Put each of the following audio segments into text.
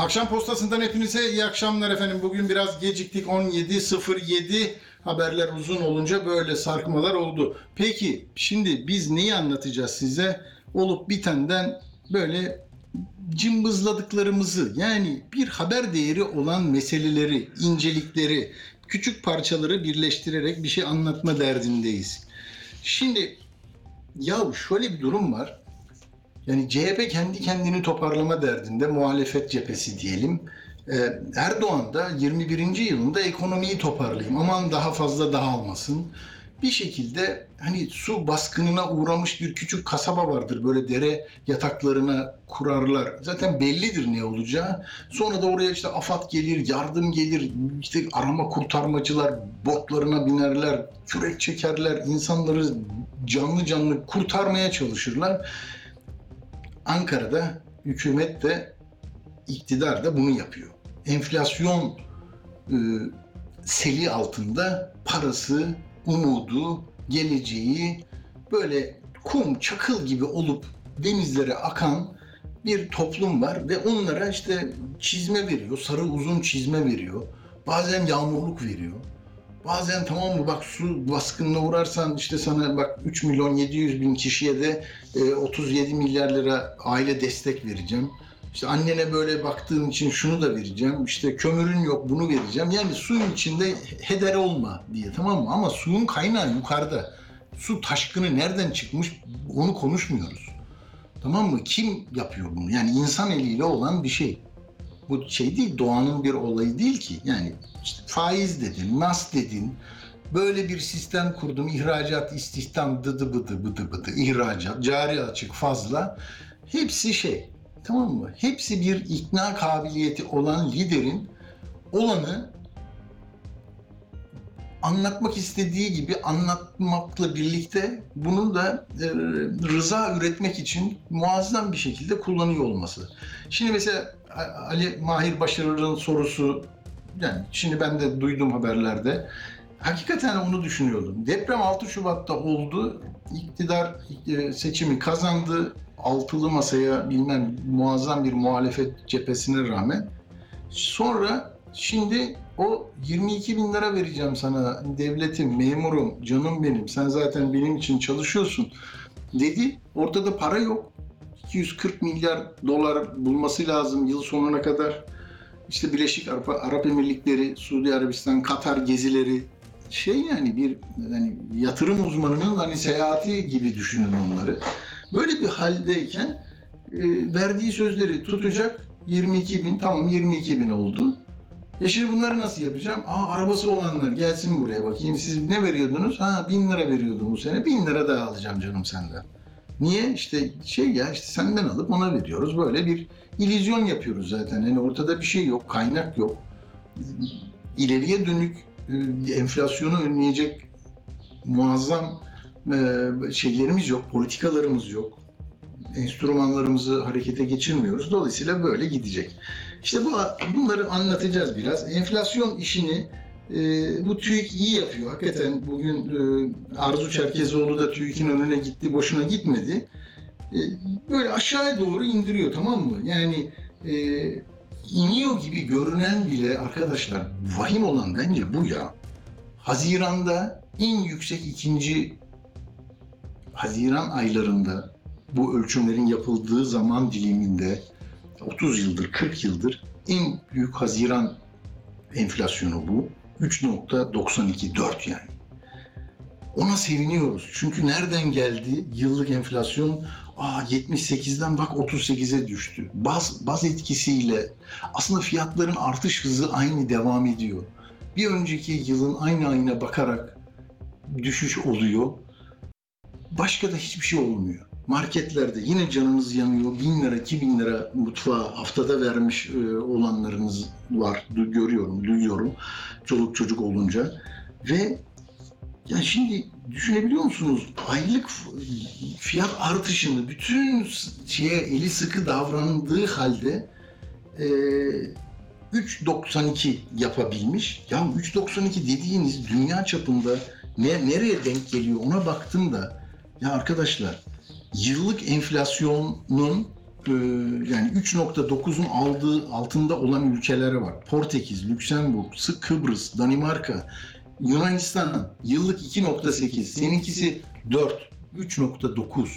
Akşam postasından hepinize iyi akşamlar efendim. Bugün biraz geciktik 17.07 haberler uzun olunca böyle sarkmalar oldu. Peki şimdi biz neyi anlatacağız size? Olup bitenden böyle cımbızladıklarımızı yani bir haber değeri olan meseleleri, incelikleri, küçük parçaları birleştirerek bir şey anlatma derdindeyiz. Şimdi ya şöyle bir durum var. Yani CHP kendi kendini toparlama derdinde muhalefet cephesi diyelim. Ee, Erdoğan da 21. yılında ekonomiyi toparlayayım. Aman daha fazla dağılmasın. Bir şekilde hani su baskınına uğramış bir küçük kasaba vardır. Böyle dere yataklarına kurarlar. Zaten bellidir ne olacağı. Sonra da oraya işte AFAD gelir, yardım gelir. işte arama kurtarmacılar botlarına binerler, kürek çekerler. insanları canlı canlı kurtarmaya çalışırlar. Ankara'da hükümet de iktidar da bunu yapıyor. Enflasyon e, seli altında parası, umudu, geleceği böyle kum, çakıl gibi olup denizlere akan bir toplum var ve onlara işte çizme veriyor, sarı uzun çizme veriyor. Bazen yağmurluk veriyor. Bazen tamam mı bak su baskınına uğrarsan işte sana bak 3 milyon 700 bin kişiye de e, 37 milyar lira aile destek vereceğim. İşte annene böyle baktığın için şunu da vereceğim. İşte kömürün yok bunu vereceğim. Yani suyun içinde heder olma diye tamam mı? Ama suyun kaynağı yukarıda. Su taşkını nereden çıkmış onu konuşmuyoruz. Tamam mı? Kim yapıyor bunu? Yani insan eliyle olan bir şey. Bu şey değil, doğanın bir olayı değil ki. Yani işte faiz dedin, nas dedin, böyle bir sistem kurdum, ihracat, istihdam, dıdı bıdı bıdı bıdı, ihracat, cari açık fazla. Hepsi şey, tamam mı? Hepsi bir ikna kabiliyeti olan liderin olanı anlatmak istediği gibi anlatmakla birlikte bunu da e, rıza üretmek için muazzam bir şekilde kullanıyor olması. Şimdi mesela Ali Mahir Başarır'ın sorusu yani şimdi ben de duydum haberlerde. Hakikaten onu düşünüyordum. Deprem 6 Şubat'ta oldu. İktidar e, seçimi kazandı. Altılı masaya bilmem muazzam bir muhalefet cephesine rağmen. Sonra şimdi o 22 bin lira vereceğim sana devletim, memurum, canım benim. Sen zaten benim için çalışıyorsun dedi. Ortada para yok. 240 milyar dolar bulması lazım yıl sonuna kadar. İşte Birleşik Arap, Arap Emirlikleri, Suudi Arabistan, Katar gezileri şey yani bir yani yatırım uzmanının hani seyahati gibi düşünün onları. Böyle bir haldeyken e, verdiği sözleri tutacak 22 bin tamam 22 bin oldu. E şimdi bunları nasıl yapacağım? Aa arabası olanlar gelsin buraya bakayım. Siz ne veriyordunuz? Ha bin lira veriyordum bu sene. Bin lira daha alacağım canım senden. Niye? İşte şey ya işte senden alıp ona veriyoruz. Böyle bir illüzyon yapıyoruz zaten. Yani ortada bir şey yok, kaynak yok. İleriye dönük e, enflasyonu önleyecek muazzam e, şeylerimiz yok, politikalarımız yok. Enstrümanlarımızı harekete geçirmiyoruz. Dolayısıyla böyle gidecek. İşte bu bunları anlatacağız biraz. Enflasyon işini e, bu TÜİK iyi yapıyor. Hakikaten bugün e, Arzu Çerkezoğlu da TÜİK'in önüne gitti, boşuna gitmedi. E, böyle aşağıya doğru indiriyor tamam mı? Yani e, iniyor gibi görünen bile arkadaşlar vahim olan bence bu ya. Haziranda en yüksek ikinci Haziran aylarında bu ölçümlerin yapıldığı zaman diliminde 30 yıldır, 40 yıldır en büyük Haziran enflasyonu bu. 3.92, yani. Ona seviniyoruz. Çünkü nereden geldi yıllık enflasyon? Aa 78'den bak 38'e düştü. Baz, baz etkisiyle aslında fiyatların artış hızı aynı devam ediyor. Bir önceki yılın aynı ayına bakarak düşüş oluyor. Başka da hiçbir şey olmuyor. Marketlerde yine canınız yanıyor. Bin lira, iki bin lira mutfağa haftada vermiş e, olanlarınız var. Görüyorum, duyuyorum. Çoluk çocuk olunca. Ve ya şimdi düşünebiliyor musunuz? Aylık fiyat artışını bütün şeye eli sıkı davrandığı halde e, 3.92 yapabilmiş. Ya 3.92 dediğiniz dünya çapında ne, nereye denk geliyor ona baktım da ya arkadaşlar yıllık enflasyonun e, yani 3.9'un aldığı altında olan ülkelere var. Portekiz, Lüksemburg, Kıbrıs, Danimarka, Yunanistan yıllık 2.8, seninkisi 4, 3.9.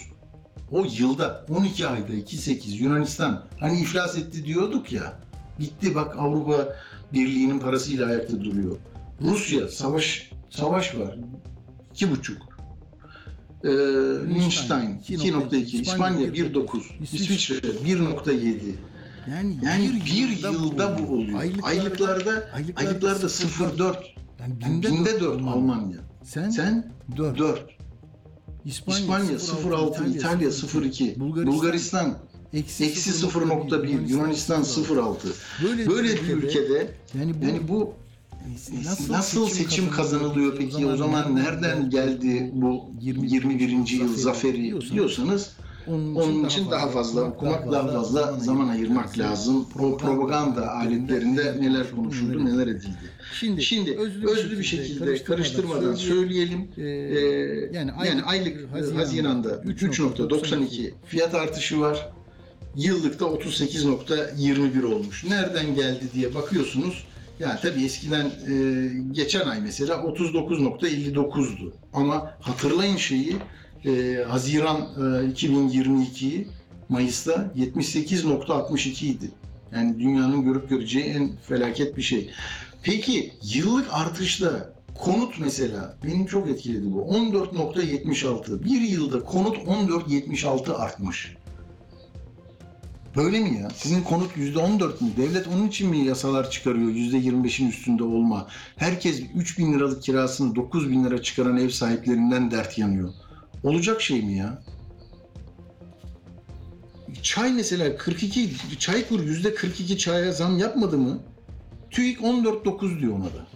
O yılda 12 ayda 2.8 Yunanistan hani iflas etti diyorduk ya. Bitti bak Avrupa Birliği'nin parasıyla ayakta duruyor. Rusya savaş savaş var. 2.5. Ee, Liechtenstein 2.2, İspanya 1.9, İsviçre 1.7. Yani, Yani bir yılda bu oluyor. Aylıklarda aylıklarda 0.4, yani binde, binde 4 Almanya. Sen, Sen 4. 4. İspanya 0.6, İtalya 0.2, Bulgaristan, Bulgaristan eksi, eksi 0.1, Yunanistan 0.6. Böyle, Böyle bir ülkede yani bu, yani bu nasıl, seçim, kazanılıyor peki? O zaman nereden geldi bu 21. yıl zaferi diyorsanız onun için daha fazla okumak, daha fazla zaman ayırmak lazım. O propaganda aletlerinde neler konuşuldu, neler edildi. Şimdi, Şimdi özlü bir şekilde karıştırmadan söyleyelim. Ee, yani yani aylık, aylık Haziran'da Haziran'da 3.92 fiyat artışı var. Yıllıkta 38.21 olmuş. Nereden geldi diye bakıyorsunuz. Yani tabii eskiden e, geçen ay mesela 39.59'du. Ama hatırlayın şeyi e, Haziran e, 2022'yi Mayıs'ta 78.62 idi. Yani dünyanın görüp göreceği en felaket bir şey. Peki yıllık artışta konut mesela benim çok etkiledi bu. 14.76. Bir yılda konut 14.76 artmış. Böyle mi ya? Sizin konut %14 mü? Devlet onun için mi yasalar çıkarıyor %25'in üstünde olma? Herkes 3 bin liralık kirasını 9 bin lira çıkaran ev sahiplerinden dert yanıyor. Olacak şey mi ya? Çay mesela 42, Çaykur %42 çaya zam yapmadı mı? TÜİK 14.9 diyor ona da.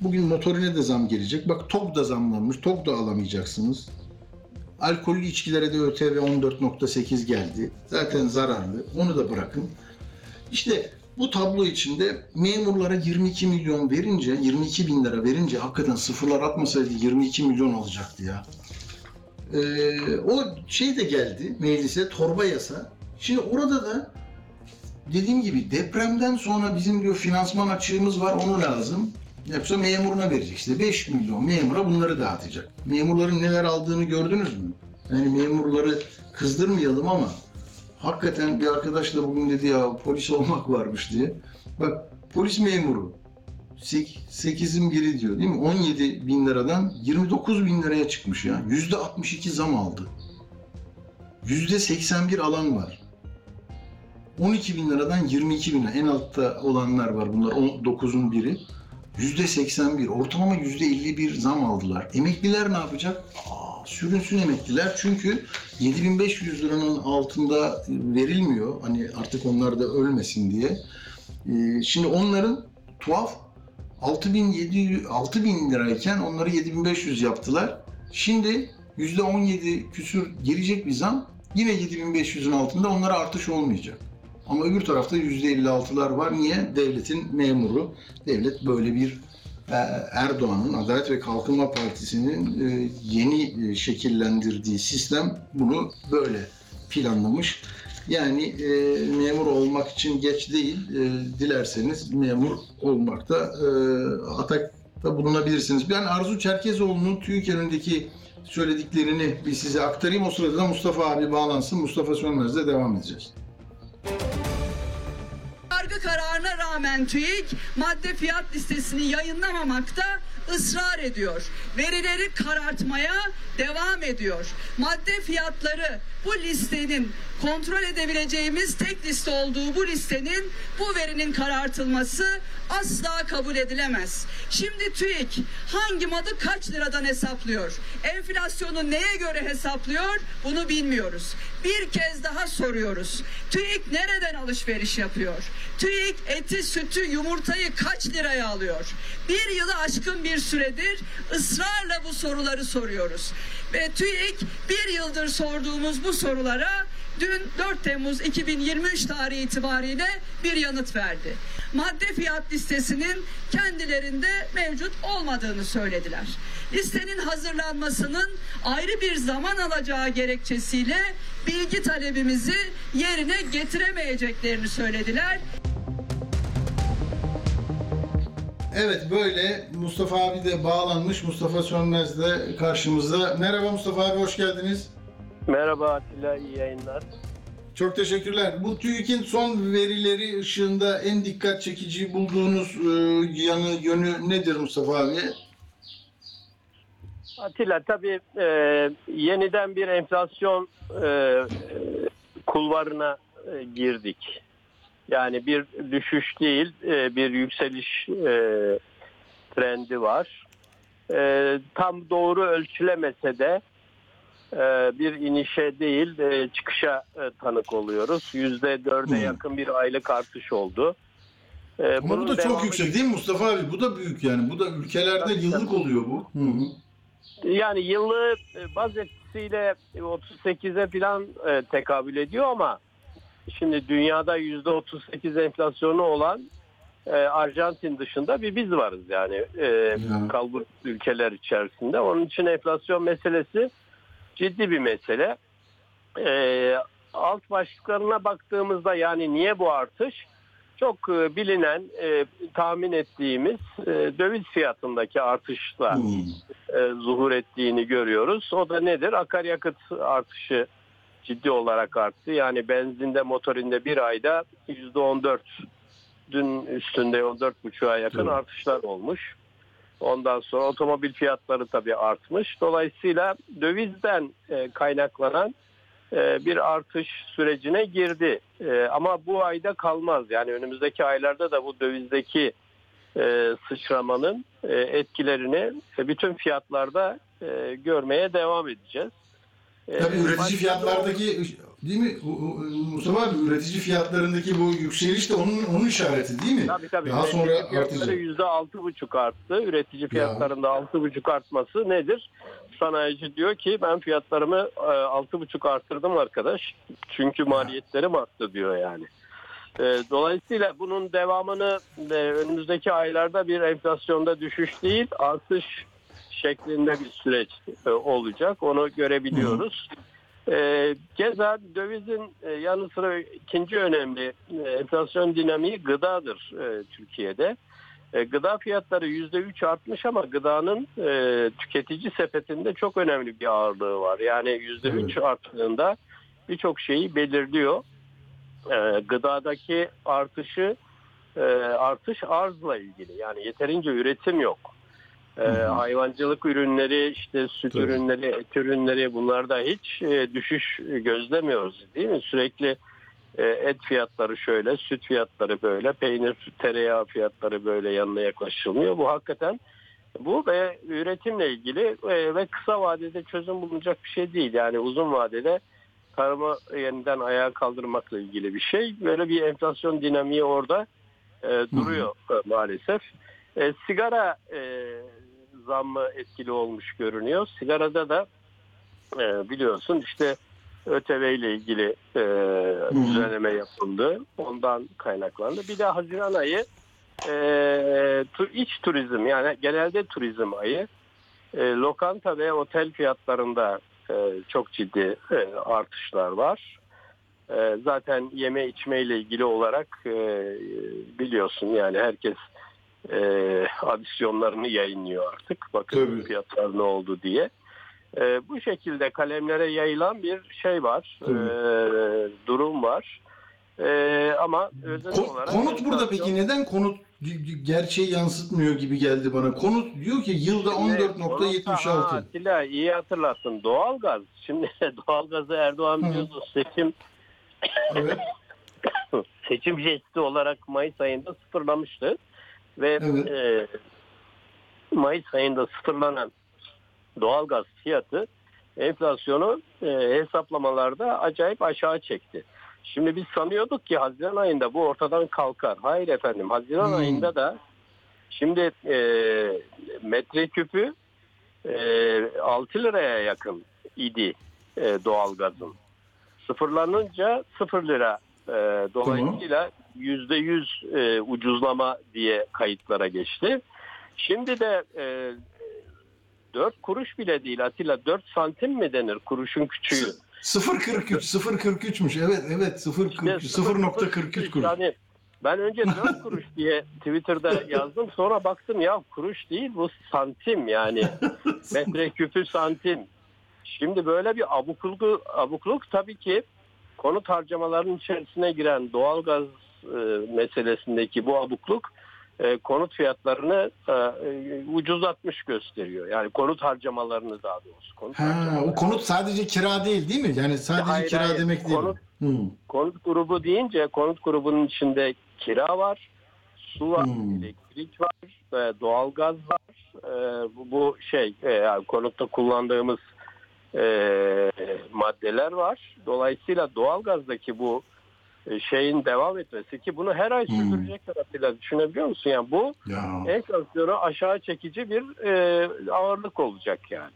Bugün motorine de zam gelecek. Bak TOG da zamlanmış. TOG da alamayacaksınız. Alkollü içkilere de ÖTV 14.8 geldi. Zaten zararlı. Onu da bırakın. İşte bu tablo içinde memurlara 22 milyon verince, 22 bin lira verince hakikaten sıfırlar atmasaydı 22 milyon alacaktı ya. Ee, o şey de geldi meclise torba yasa. Şimdi orada da dediğim gibi depremden sonra bizim diyor finansman açığımız var onu lazım. Yoksa memuruna verecek işte 5 milyon memura bunları dağıtacak. Memurların neler aldığını gördünüz mü? Yani memurları kızdırmayalım ama hakikaten bir arkadaş da bugün dedi ya polis olmak varmış diye. Bak polis memuru 8'in biri diyor değil mi? 17 bin liradan 29 bin liraya çıkmış ya. Yüzde 62 zam aldı. Yüzde 81 alan var. 12 bin liradan 22 bin lira. En altta olanlar var bunlar 9'un biri. Yüzde 81, ortalama yüzde 51 zam aldılar. Emekliler ne yapacak? Aa, sürünsün emekliler çünkü 7500 liranın altında verilmiyor. Hani artık onlar da ölmesin diye. Ee, şimdi onların tuhaf 6700 6000 lirayken onları 7500 yaptılar. Şimdi yüzde 17 küsür gelecek bir zam. Yine 7500'ün altında onlara artış olmayacak. Ama öbür tarafta %56'lar var. Niye? Devletin memuru. Devlet böyle bir e, Erdoğan'ın Adalet ve Kalkınma Partisi'nin e, yeni e, şekillendirdiği sistem bunu böyle planlamış. Yani e, memur olmak için geç değil, e, dilerseniz memur olmakta e, atakta bulunabilirsiniz. Ben Arzu Çerkezoğlu'nun TÜİK önündeki söylediklerini bir size aktarayım. O sırada da Mustafa abi bağlansın. Mustafa Sönmez'le devam edeceğiz. Yargı kararına rağmen TÜİK madde fiyat listesini yayınlamamakta ısrar ediyor. Verileri karartmaya devam ediyor. Madde fiyatları bu listenin kontrol edebileceğimiz tek liste olduğu bu listenin bu verinin karartılması asla kabul edilemez. Şimdi TÜİK hangi malı kaç liradan hesaplıyor? Enflasyonu neye göre hesaplıyor? Bunu bilmiyoruz. Bir kez daha soruyoruz. TÜİK nereden alışveriş yapıyor? TÜİK eti, sütü, yumurtayı kaç liraya alıyor? Bir yılı aşkın bir süredir ısrarla bu soruları soruyoruz. Ve TÜİK bir yıldır sorduğumuz bu sorulara dün 4 Temmuz 2023 tarihi itibariyle bir yanıt verdi. Madde fiyat listesinin kendilerinde mevcut olmadığını söylediler. Listenin hazırlanmasının ayrı bir zaman alacağı gerekçesiyle bilgi talebimizi yerine getiremeyeceklerini söylediler. Evet böyle Mustafa abi de bağlanmış. Mustafa Sönmez de karşımızda. Merhaba Mustafa abi hoş geldiniz. Merhaba Atilla, iyi yayınlar. Çok teşekkürler. Bu TÜİK'in son verileri ışığında en dikkat çekici bulduğunuz e, yanı, yönü nedir Mustafa abi? Atilla tabii e, yeniden bir enflasyon e, e, kulvarına e, girdik. Yani bir düşüş değil, e, bir yükseliş e, trendi var. E, tam doğru ölçülemese de bir inişe değil, çıkışa tanık oluyoruz. Yüzde dörde Hmm. yakın bir aylık artış oldu. Ama bu da çok yüksek değil mi Mustafa abi? Bu da büyük yani. Bu da ülkelerde Tabii, yıllık oluyor bu. Hı hı. Yani yıllığı e, baz etkisiyle 38'e falan tekabül ediyor ama şimdi dünyada %38 enflasyonu olan e, Arjantin dışında bir biz varız yani e, Ya. kalbur ülkeler içerisinde. Onun için enflasyon meselesi ciddi bir mesele. E, alt başlıklarına baktığımızda yani niye bu artış? Çok e, bilinen, e, tahmin ettiğimiz e, döviz fiyatındaki artışla Hı. e, zuhur ettiğini görüyoruz. O da nedir? Akaryakıt artışı ciddi olarak arttı. Yani benzinde motorinde bir ayda %14 dün üstünde 14,5'a yakın Evet. artışlar olmuş. Ondan sonra otomobil fiyatları tabii artmış. Dolayısıyla dövizden e, kaynaklanan e, bir artış sürecine girdi. E, ama bu ayda kalmaz. Yani önümüzdeki aylarda da bu dövizdeki sıçramanın etkilerini bütün fiyatlarda görmeye devam edeceğiz. E, Tabii üretici başka- fiyatlardaki değil mi Mustafa abi üretici fiyatlarındaki bu yükseliş de onun onun işareti değil mi? Tabii tabii. Daha sonra Üretici artacak. yüzde altı buçuk arttı. Üretici fiyatlarında altı buçuk artması nedir? Sanayici diyor ki ben fiyatlarımı e, altı buçuk arttırdım arkadaş. Çünkü maliyetlerim arttı diyor yani. E, Dolayısıyla bunun devamını e, önümüzdeki aylarda bir enflasyonda düşüş değil artış şeklinde bir süreç e, olacak. Onu görebiliyoruz. E, Keza dövizin e, yanı sıra ikinci önemli e, enflasyon dinamiği gıdadır e, Türkiye'de. E, gıda fiyatları %3 artmış ama gıdanın e, tüketici sepetinde çok önemli bir ağırlığı var. Yani %3 arttığında birçok şeyi belirliyor. E, gıdadaki artışı e, artış arzla ilgili. Yani yeterince üretim yok. E, Hı hı. hayvancılık ürünleri, işte süt Tabii. ürünleri, et ürünleri bunlarda hiç e, düşüş gözlemiyoruz değil mi? Sürekli e, et fiyatları şöyle, süt fiyatları böyle, peynir, tereyağı fiyatları böyle yanına yaklaşılmıyor. Bu hakikaten bu ve üretimle ilgili e, ve kısa vadede çözüm bulunacak bir şey değil. Yani uzun vadede tarımı yeniden ayağa kaldırmakla ilgili bir şey. Böyle bir enflasyon dinamiği orada e, duruyor e, maalesef. E, sigara e, zammı etkili olmuş görünüyor. Sigarada da e, biliyorsun işte ÖTV ile ilgili e, düzenleme yapıldı. Ondan kaynaklandı. Bir de Haziran ayı e, tu, iç turizm yani genelde turizm ayı. E, lokanta ve otel fiyatlarında e, çok ciddi e, artışlar var. E, zaten yeme içme ile ilgili olarak e, biliyorsun yani herkes e, adisyonlarını yayınlıyor artık. Bakın Tabii. fiyatlar ne oldu diye. E, bu şekilde kalemlere yayılan bir şey var, Tabii. e, durum var. E, ama özel Ko- olarak konut burada peki neden konut gerçeği yansıtmıyor gibi geldi bana. Konut diyor ki yılda Konut da- 14.76. Ha, Atilla iyi hatırlattın. Doğalgaz. Şimdi doğalgazı Erdoğan Hı. biliyorsun seçim Evet. seçim jesti olarak Mayıs ayında sıfırlamıştı. Ve Evet. e, Mayıs ayında sıfırlanan doğalgaz fiyatı enflasyonu e, hesaplamalarda acayip aşağı çekti. Şimdi biz sanıyorduk ki Haziran ayında bu ortadan kalkar. Hayır efendim Haziran Hmm. ayında da şimdi e, metreküpü e, 6 liraya yakın idi e, doğalgazın. Sıfırlanınca 0 lira e, dolayısıyla yüzde yüz e, ucuzlama diye kayıtlara geçti. Şimdi de e, 4 kuruş bile değil Atilla 4 santim mi denir kuruşun küçüğü? 0.43 0.43'müş. Evet evet 0.43 İşte 0.43 kuruş. Yani ben önce 4 kuruş diye Twitter'da yazdım. Sonra baktım ya kuruş değil bu santim yani. Metreküpü santim. Şimdi böyle bir abukluk, abukluk tabii ki konut harcamalarının içerisine giren doğalgaz e, meselesindeki bu abukluk e, konut fiyatlarını e, e, ucuzlatmış gösteriyor. Yani konut harcamalarını daha doğrusu. Konut Ha, o konut sadece kira değil değil mi? Yani sadece Hayır, kira hayır. demek değil. Konut- Hmm. Konut grubu deyince konut grubunun içinde kira var, su var, Hmm. elektrik var, e, doğalgaz var. E, bu, şey e, yani konutta kullandığımız e, maddeler var. Dolayısıyla doğalgazdaki bu şeyin devam etmesi ki bunu her ay Hmm. sürdürecekler Atilla düşünebiliyor musun? Yani bu Ya. enflasyonu aşağı çekici bir e, ağırlık olacak yani.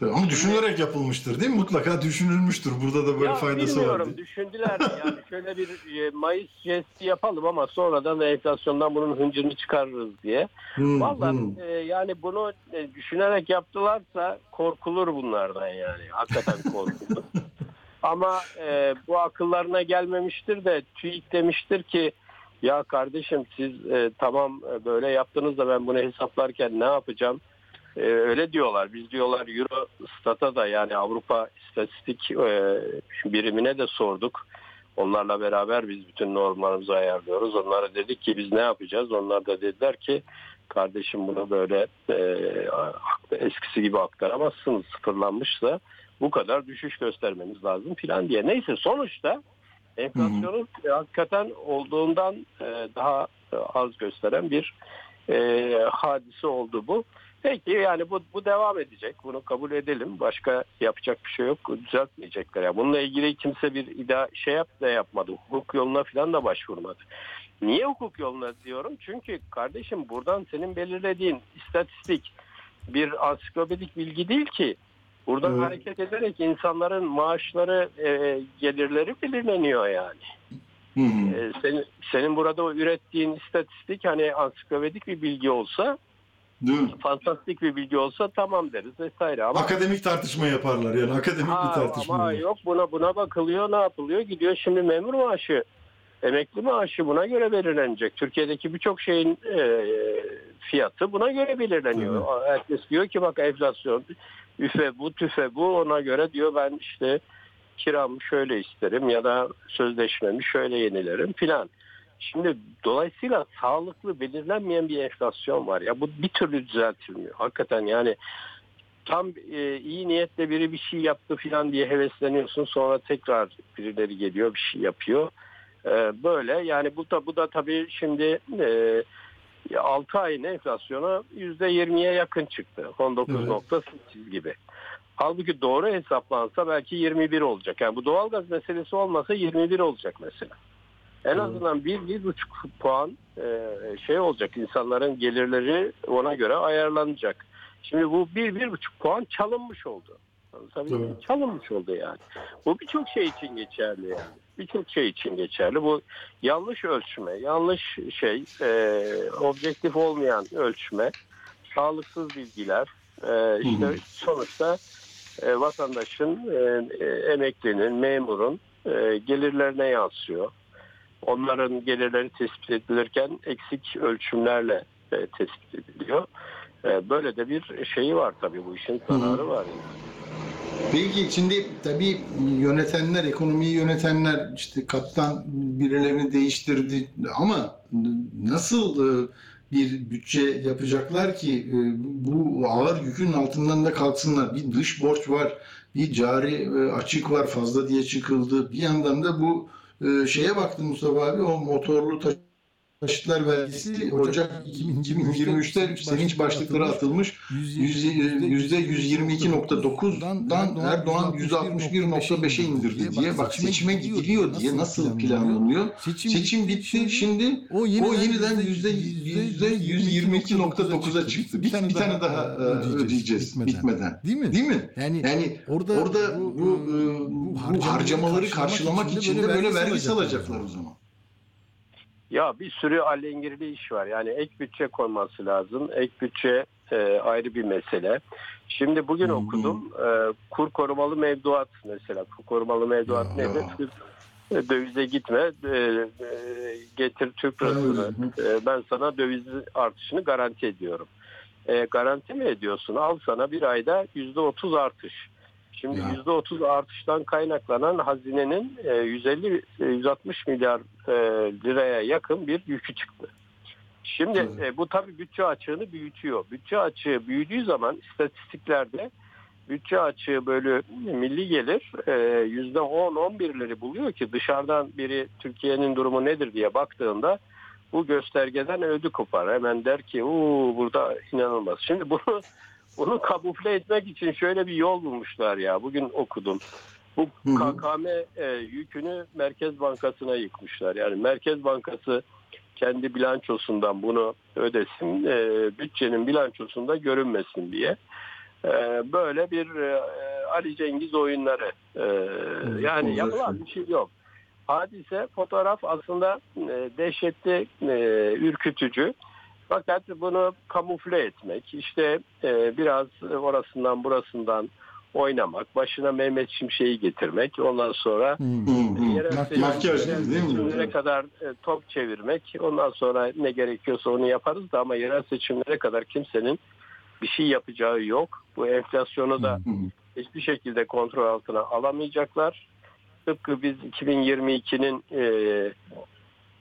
Tabii Ama düşünülerek yapılmıştır değil mi? Mutlaka düşünülmüştür. Burada da böyle ya faydası var. diye. düşündüler yani şöyle bir e, Mayıs jesti yapalım ama sonradan da enflasyondan bunun hıncını çıkarırız diye. Hmm, Vallahi hmm. e, yani bunu e, düşünerek yaptılarsa korkulur bunlardan yani. Hakikaten korkulur. ama e, bu akıllarına gelmemiştir de TÜİK demiştir ki ya kardeşim siz e, tamam e, böyle yaptınız da ben bunu hesaplarken ne yapacağım? E, öyle diyorlar. Biz diyorlar Eurostat'a da yani Avrupa İstatistik e, birimine de sorduk. Onlarla beraber biz bütün normlarımızı ayarlıyoruz. Onlara dedik ki biz ne yapacağız? Onlar da dediler ki kardeşim bunu böyle e, eskisi gibi aktaramazsınız. Sıfırlanmışsa bu kadar düşüş göstermeniz lazım filan diye. Neyse sonuçta enflasyonun e, hakikaten olduğundan e, daha e, az gösteren bir e, hadise oldu bu. Peki yani bu, bu devam edecek. Bunu kabul edelim. Başka yapacak bir şey yok. Düzeltmeyecekler. Yani bununla ilgili kimse bir iddia şey yap da yapmadı. Hukuk yoluna falan da başvurmadı. Niye hukuk yoluna diyorum? Çünkü kardeşim buradan senin belirlediğin istatistik bir ansiklopedik bilgi değil ki. Buradan Evet. hareket ederek insanların maaşları, e, gelirleri belirleniyor yani. Hmm. E, senin, senin burada ürettiğin istatistik hani ansiklopedik bir bilgi olsa Değil mi? fantastik bir bilgi olsa tamam deriz vesaire ama Akademik tartışma yaparlar yani akademik Ha, bir tartışma. ama olur. yok buna buna bakılıyor ne yapılıyor gidiyor şimdi memur maaşı emekli maaşı buna göre belirlenecek Türkiye'deki birçok şeyin e, fiyatı buna göre belirleniyor herkes diyor ki bak enflasyon üfe bu tüfe bu ona göre diyor ben işte kiramı şöyle isterim ya da sözleşmemi şöyle yenilerim filan. Şimdi dolayısıyla sağlıklı belirlenmeyen bir enflasyon var ya bu bir türlü düzeltilmiyor. Hakikaten yani tam e, iyi niyetle biri bir şey yaptı filan diye hevesleniyorsun sonra tekrar birileri geliyor bir şey yapıyor. E, böyle yani bu da bu da tabii şimdi e, 6 ayın enflasyonu %20'ye yakın çıktı. 19.8 gibi. Halbuki doğru hesaplansa belki 21 olacak. Yani bu doğalgaz meselesi olmasa 21 olacak mesela. En azından bir, bir buçuk puan e, şey olacak. insanların gelirleri ona göre ayarlanacak. Şimdi bu bir, bir buçuk puan çalınmış oldu. Tabii Evet. çalınmış oldu yani. Bu birçok şey için geçerli yani. Birçok şey için geçerli. Bu yanlış ölçme, yanlış şey, e, objektif olmayan ölçme, sağlıksız bilgiler, e, işte Hı hı. sonuçta e, vatandaşın, e, e, emeklinin, memurun e, gelirlerine yansıyor. Onların gelirleri tespit edilirken eksik ölçümlerle e, tespit ediliyor. E, böyle de bir şeyi var tabii bu işin zararı var. Yani. Peki şimdi tabii yönetenler, ekonomiyi yönetenler işte kaptan birilerini değiştirdi ama nasıl e, bir bütçe yapacaklar ki e, bu ağır yükün altından da kalksınlar? Bir dış borç var, bir cari e, açık var fazla diye çıkıldı. Bir yandan da bu şeye baktım Mustafa abi o motorlu taş taşıtlar vergisi Ocak 2023'te sevinç başlıkları atılmış. Yüzde 122.9'dan Erdoğan %61.5'e indirdi diye. Bak seçime gidiliyor diye nasıl planlanıyor? Seçim bitti şimdi o yeniden %122.9'a çıktı. Bir tane daha ödeyeceğiz bitmeden. Değil mi? Değil mi? Yani, orada, orada bu, bu, bu harcamaları karşılamak için de böyle vergi salacaklar o zaman. Ya bir sürü alengirli iş var. Yani ek bütçe konması lazım. Ek bütçe e, ayrı bir mesele. Şimdi bugün hmm. okudum. E, kur korumalı mevduat mesela. Kur korumalı mevduat nedir? E, dövize gitme, e, e, getir Türk lirasını. E, ben sana döviz artışını garanti ediyorum. E, garanti mi ediyorsun? Al sana bir ayda yüzde otuz artış. Şimdi yüzde otuz artıştan kaynaklanan hazinenin 150-160 e, milyar e, liraya yakın bir yükü çıktı. Şimdi e, bu tabii bütçe açığını büyütüyor. Bütçe açığı büyüdüğü zaman istatistiklerde bütçe açığı bölü milli gelir yüzde 10-11'leri buluyor ki dışarıdan biri Türkiye'nin durumu nedir diye baktığında bu göstergeden ödü kopar. Hemen der ki uuu burada inanılmaz. Şimdi bunu bunu kamufle etmek için şöyle bir yol bulmuşlar ya. Bugün okudum. Bu KKM e, yükünü Merkez Bankası'na yıkmışlar. Yani Merkez Bankası kendi bilançosundan bunu ödesin, e, bütçenin bilançosunda görünmesin diye. E, böyle bir e, Ali Cengiz oyunları. E, yani yapılan bir şey yok. Hadise fotoğraf aslında e, dehşetli, e, ürkütücü. Fakat bunu kamufle etmek, işte e, biraz orasından burasından oynamak, başına Mehmet Şimşek'i getirmek, ondan sonra hmm. hmm. makyaj değil mi? kadar e, top çevirmek, ondan sonra ne gerekiyorsa onu yaparız da ama yerel seçimlere kadar kimsenin bir şey yapacağı yok. Bu enflasyonu da hmm. hiçbir şekilde kontrol altına alamayacaklar. Tıpkı biz 2022'nin e,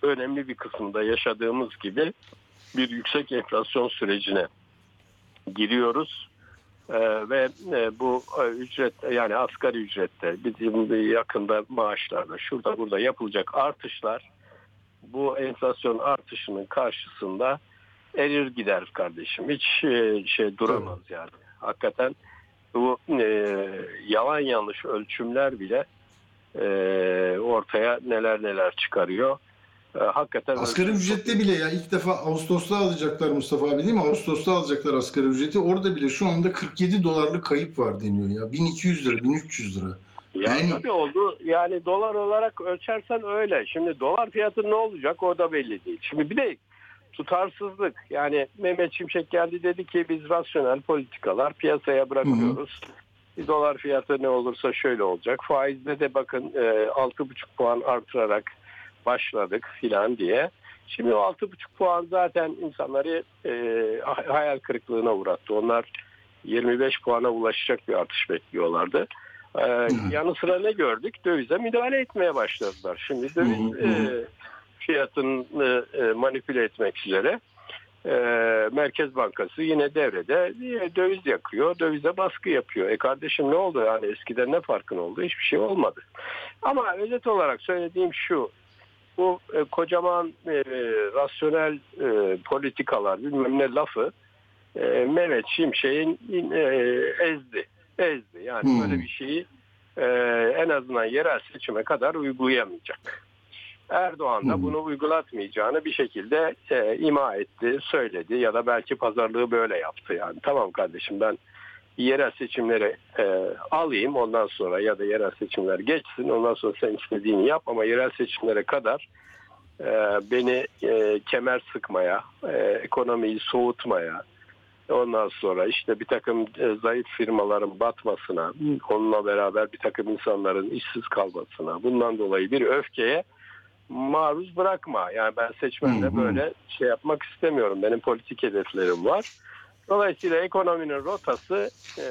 önemli bir kısmında yaşadığımız gibi bir yüksek enflasyon sürecine giriyoruz. Ee, ve e, bu e, ücret yani asgari ücrette bizim yakında maaşlarda şurada burada yapılacak artışlar bu enflasyon artışının karşısında erir gider kardeşim. Hiç e, şey duramaz yani. Hakikaten bu e, yalan yanlış ölçümler bile e, ortaya neler neler çıkarıyor. Ee, hakikaten asgari ücrette bile ya ilk defa Ağustos'ta alacaklar Mustafa abi değil mi? Ağustos'ta alacaklar asgari ücreti. Orada bile şu anda 47 dolarlık kayıp var deniyor ya. 1200 lira, 1300 lira. Yani, yani oldu. Yani dolar olarak ölçersen öyle. Şimdi dolar fiyatı ne olacak o da belli değil. Şimdi bir de tutarsızlık. Yani Mehmet Şimşek geldi dedi ki biz rasyonel politikalar piyasaya bırakıyoruz. Hı hı. Dolar fiyatı ne olursa şöyle olacak. Faizde de bakın 6,5 puan artırarak başladık filan diye. Şimdi o 6,5 puan zaten insanları e, hayal kırıklığına uğrattı. Onlar 25 puana ulaşacak bir artış bekliyorlardı. Ee, yanı sıra ne gördük? Dövize müdahale etmeye başladılar. Şimdi döviz e, fiyatını e, manipüle etmek üzere e, Merkez Bankası yine devrede e, döviz yakıyor, dövize baskı yapıyor. E kardeşim ne oldu yani eskiden ne farkın oldu? Hiçbir şey olmadı. Ama özet olarak söylediğim şu, bu e, kocaman e, rasyonel e, politikalar bilmem ne lafı e, Mehmet Şimşek'in e, ezdi. Ezdi. Yani hmm. böyle bir şeyi e, en azından yerel seçime kadar uygulayamayacak. Erdoğan da hmm. bunu uygulatmayacağını bir şekilde e, ima etti, söyledi ya da belki pazarlığı böyle yaptı. Yani tamam kardeşim ben yerel seçimleri e, alayım ondan sonra ya da yerel seçimler geçsin ondan sonra sen istediğini yap ama yerel seçimlere kadar e, beni e, kemer sıkmaya, e, ekonomiyi soğutmaya, ondan sonra işte bir takım e, zayıf firmaların batmasına, onunla beraber bir takım insanların işsiz kalmasına, bundan dolayı bir öfkeye maruz bırakma. Yani ben seçmenle böyle şey yapmak istemiyorum. Benim politik hedeflerim var Dolayısıyla ekonominin rotası e,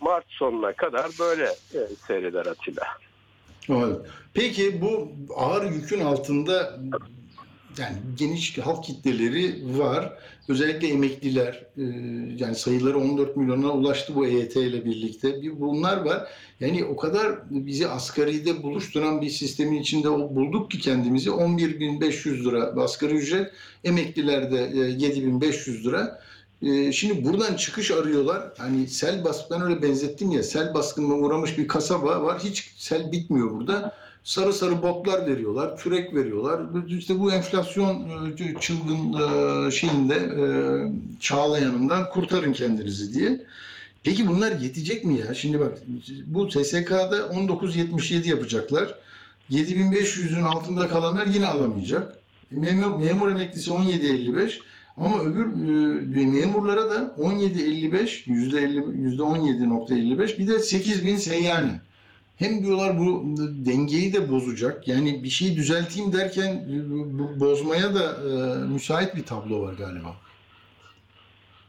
Mart sonuna kadar böyle e, seyreder Atilla. Peki bu ağır yükün altında yani geniş halk kitleleri var. Özellikle emekliler e, yani sayıları 14 milyona ulaştı bu EYT ile birlikte. Bir bunlar var. Yani o kadar bizi asgaride buluşturan bir sistemin içinde bulduk ki kendimizi 11.500 lira asgari ücret, emeklilerde e, 7.500 lira. E, Şimdi buradan çıkış arıyorlar. Hani sel bas ben öyle benzettim ya sel baskınına uğramış bir kasaba var. Hiç sel bitmiyor burada. Sarı sarı botlar veriyorlar, kürek veriyorlar. İşte bu enflasyon e, çılgın e, şeyinde e, çağlayanından kurtarın kendinizi diye. Peki bunlar yetecek mi ya? Şimdi bak bu SSK'da 19.77 yapacaklar. 7500'ün altında kalanlar yine alamayacak. Memur, memur emeklisi 17.55 ama öbür e, memurlara da 17.55 %50 %17.55 bir de 8000 seyyani. Hem diyorlar bu dengeyi de bozacak. Yani bir şeyi düzelteyim derken e, bozmaya da e, müsait bir tablo var galiba.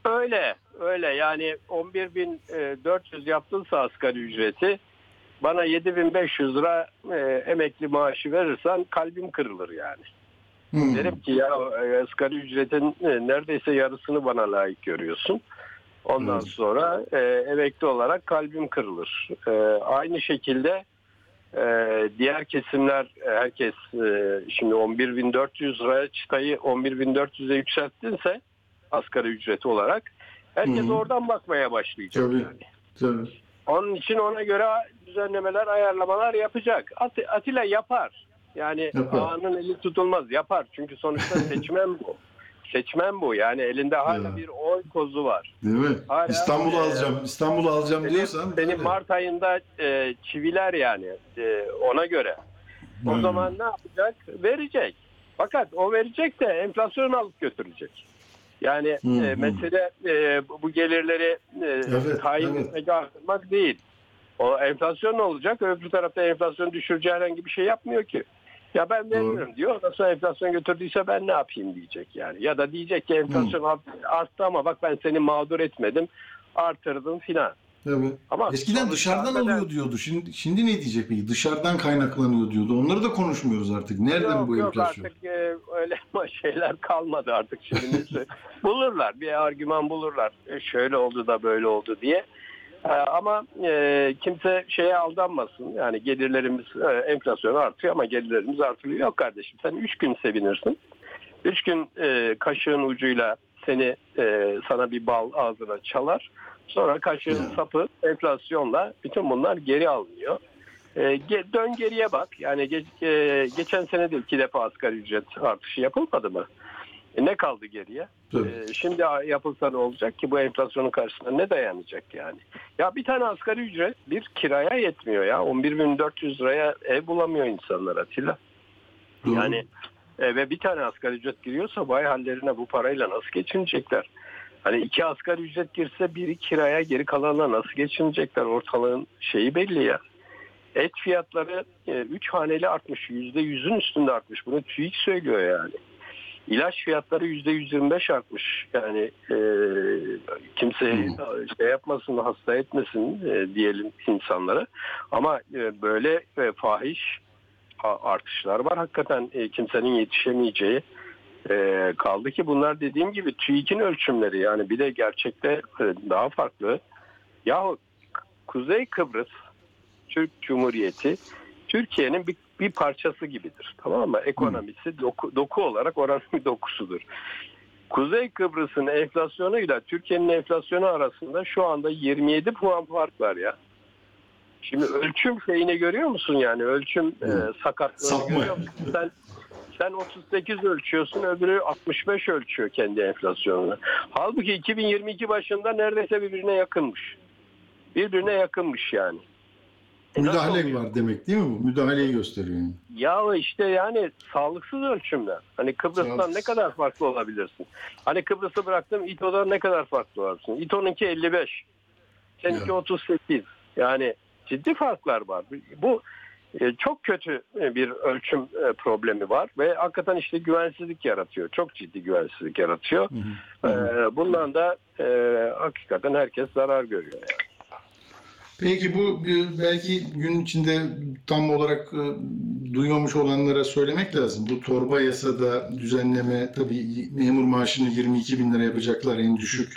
Öyle, öyle. Yani 11.400 yaptınsa asgari ücreti bana 7.500 lira e, emekli maaşı verirsen kalbim kırılır yani. Hmm. Derim ki ya e, asgari ücretin e, neredeyse yarısını bana layık görüyorsun. Ondan Evet. sonra e, emekli olarak kalbim kırılır. E, aynı şekilde e, diğer kesimler e, herkes e, şimdi 11.400 liraya çıtayı 11.400'e yükselttinse asgari ücreti olarak herkes hı. oradan bakmaya başlayacak. Tabii. Yani. Tabii. Onun için ona göre düzenlemeler, ayarlamalar yapacak. At- Atilla yapar. Yani Yapar. ağanın eli tutulmaz. Yapar. Çünkü sonuçta seçmen bu. Seçmen bu. Yani elinde hala Ya. bir oy kozu var. Değil mi? Hala, İstanbul'u e, alacağım, İstanbul'u alacağım Benim, diyorsan benim. Mart ayında e, çiviler yani e, ona göre. O Hmm. zaman ne yapacak? Verecek. Fakat o verecek de enflasyonu alıp götürecek. Yani e, mesele e, bu- gelirleri e, Evet, tayin evet. etmek, artırmak değil. O enflasyon ne olacak? Öbür tarafta enflasyon düşüreceği herhangi bir şey yapmıyor ki. Ya ben vermiyorum diyor. Ondan sonra enflasyon götürdüyse ben ne yapayım diyecek yani. Ya da diyecek ki enflasyon art- arttı ama bak ben seni mağdur etmedim. Artırdım filan. Evet. Ama Eskiden dışarıdan oluyor diyordu. Şimdi şimdi ne diyecek peki? Dışarıdan kaynaklanıyor diyordu. Onları da konuşmuyoruz artık. Nereden yok, bu yok enflasyon? artık e, öyle şeyler kalmadı artık şimdi. bulurlar bir argüman bulurlar. E, şöyle oldu da böyle oldu diye. E, ama e, kimse şeye aldanmasın. Yani gelirlerimiz e, enflasyon artıyor ama gelirlerimiz artırıyor. Yok kardeşim sen 3 gün sevinirsin. 3 gün e, kaşığın ucuyla seni e, sana bir bal ağzına çalar. Sonra kaşığın sapı enflasyonla bütün bunlar geri alınıyor. E, ge- dön geriye bak. Yani ge- e, geçen sene de iki defa asgari ücret artışı yapılmadı mı? E, ne kaldı geriye? E, şimdi yapılsa ne olacak ki bu enflasyonun karşısında ne dayanacak yani? Ya bir tane asgari ücret bir kiraya yetmiyor ya. 11.400 liraya ev bulamıyor insanlar Atilla. Doğru. Yani e, ve bir tane asgari ücret giriyorsa vay hallerine bu parayla nasıl geçinecekler? Hani iki asgari ücret girse biri kiraya geri kalanla nasıl geçinecekler? Ortalığın şeyi belli ya. Et fiyatları 3 haneli artmış. %100'ün üstünde artmış. Bunu TÜİK söylüyor yani. İlaç fiyatları %125 artmış. Yani e, kimse şey yapmasın, hasta etmesin e, diyelim insanlara. Ama e, böyle e, fahiş artışlar var. Hakikaten e, kimsenin yetişemeyeceği e, kaldı ki bunlar dediğim gibi TÜİK'in ölçümleri yani bir de gerçekte e, daha farklı. Yahu Kuzey Kıbrıs Türk Cumhuriyeti Türkiye'nin bir, bir parçası gibidir. Tamam mı? Ekonomisi doku, doku olarak oranın bir dokusudur. Kuzey Kıbrıs'ın enflasyonuyla Türkiye'nin enflasyonu arasında şu anda 27 puan fark var ya. Şimdi ölçüm şeyini görüyor musun yani ölçüm e, sakatlığını Sapma. görüyor musun? Sen, sen 38 ölçüyorsun öbürü 65 ölçüyor kendi enflasyonunu. Halbuki 2022 başında neredeyse birbirine yakınmış. Birbirine yakınmış yani. Müdahale var demek değil mi bu? Müdahaleyi gösteriyor. Yani. Ya işte yani sağlıksız ölçümler. Hani Kıbrıs'tan Sağlıksız. ne kadar farklı olabilirsin? Hani Kıbrıs'ı bıraktım İTO'dan ne kadar farklı olabilirsin? İTO'nunki 55. Seninki Ya. 38. Yani ciddi farklar var. Bu e, çok kötü e, bir ölçüm e, problemi var ve hakikaten işte güvensizlik yaratıyor. Çok ciddi güvensizlik yaratıyor. E, bundan da hakikaten herkes zarar görüyor. Yani. Peki bu e, belki gün içinde tam olarak e, duymamış olanlara söylemek lazım. Bu torba yasada düzenleme tabii memur maaşını 22 bin lira yapacaklar en düşük.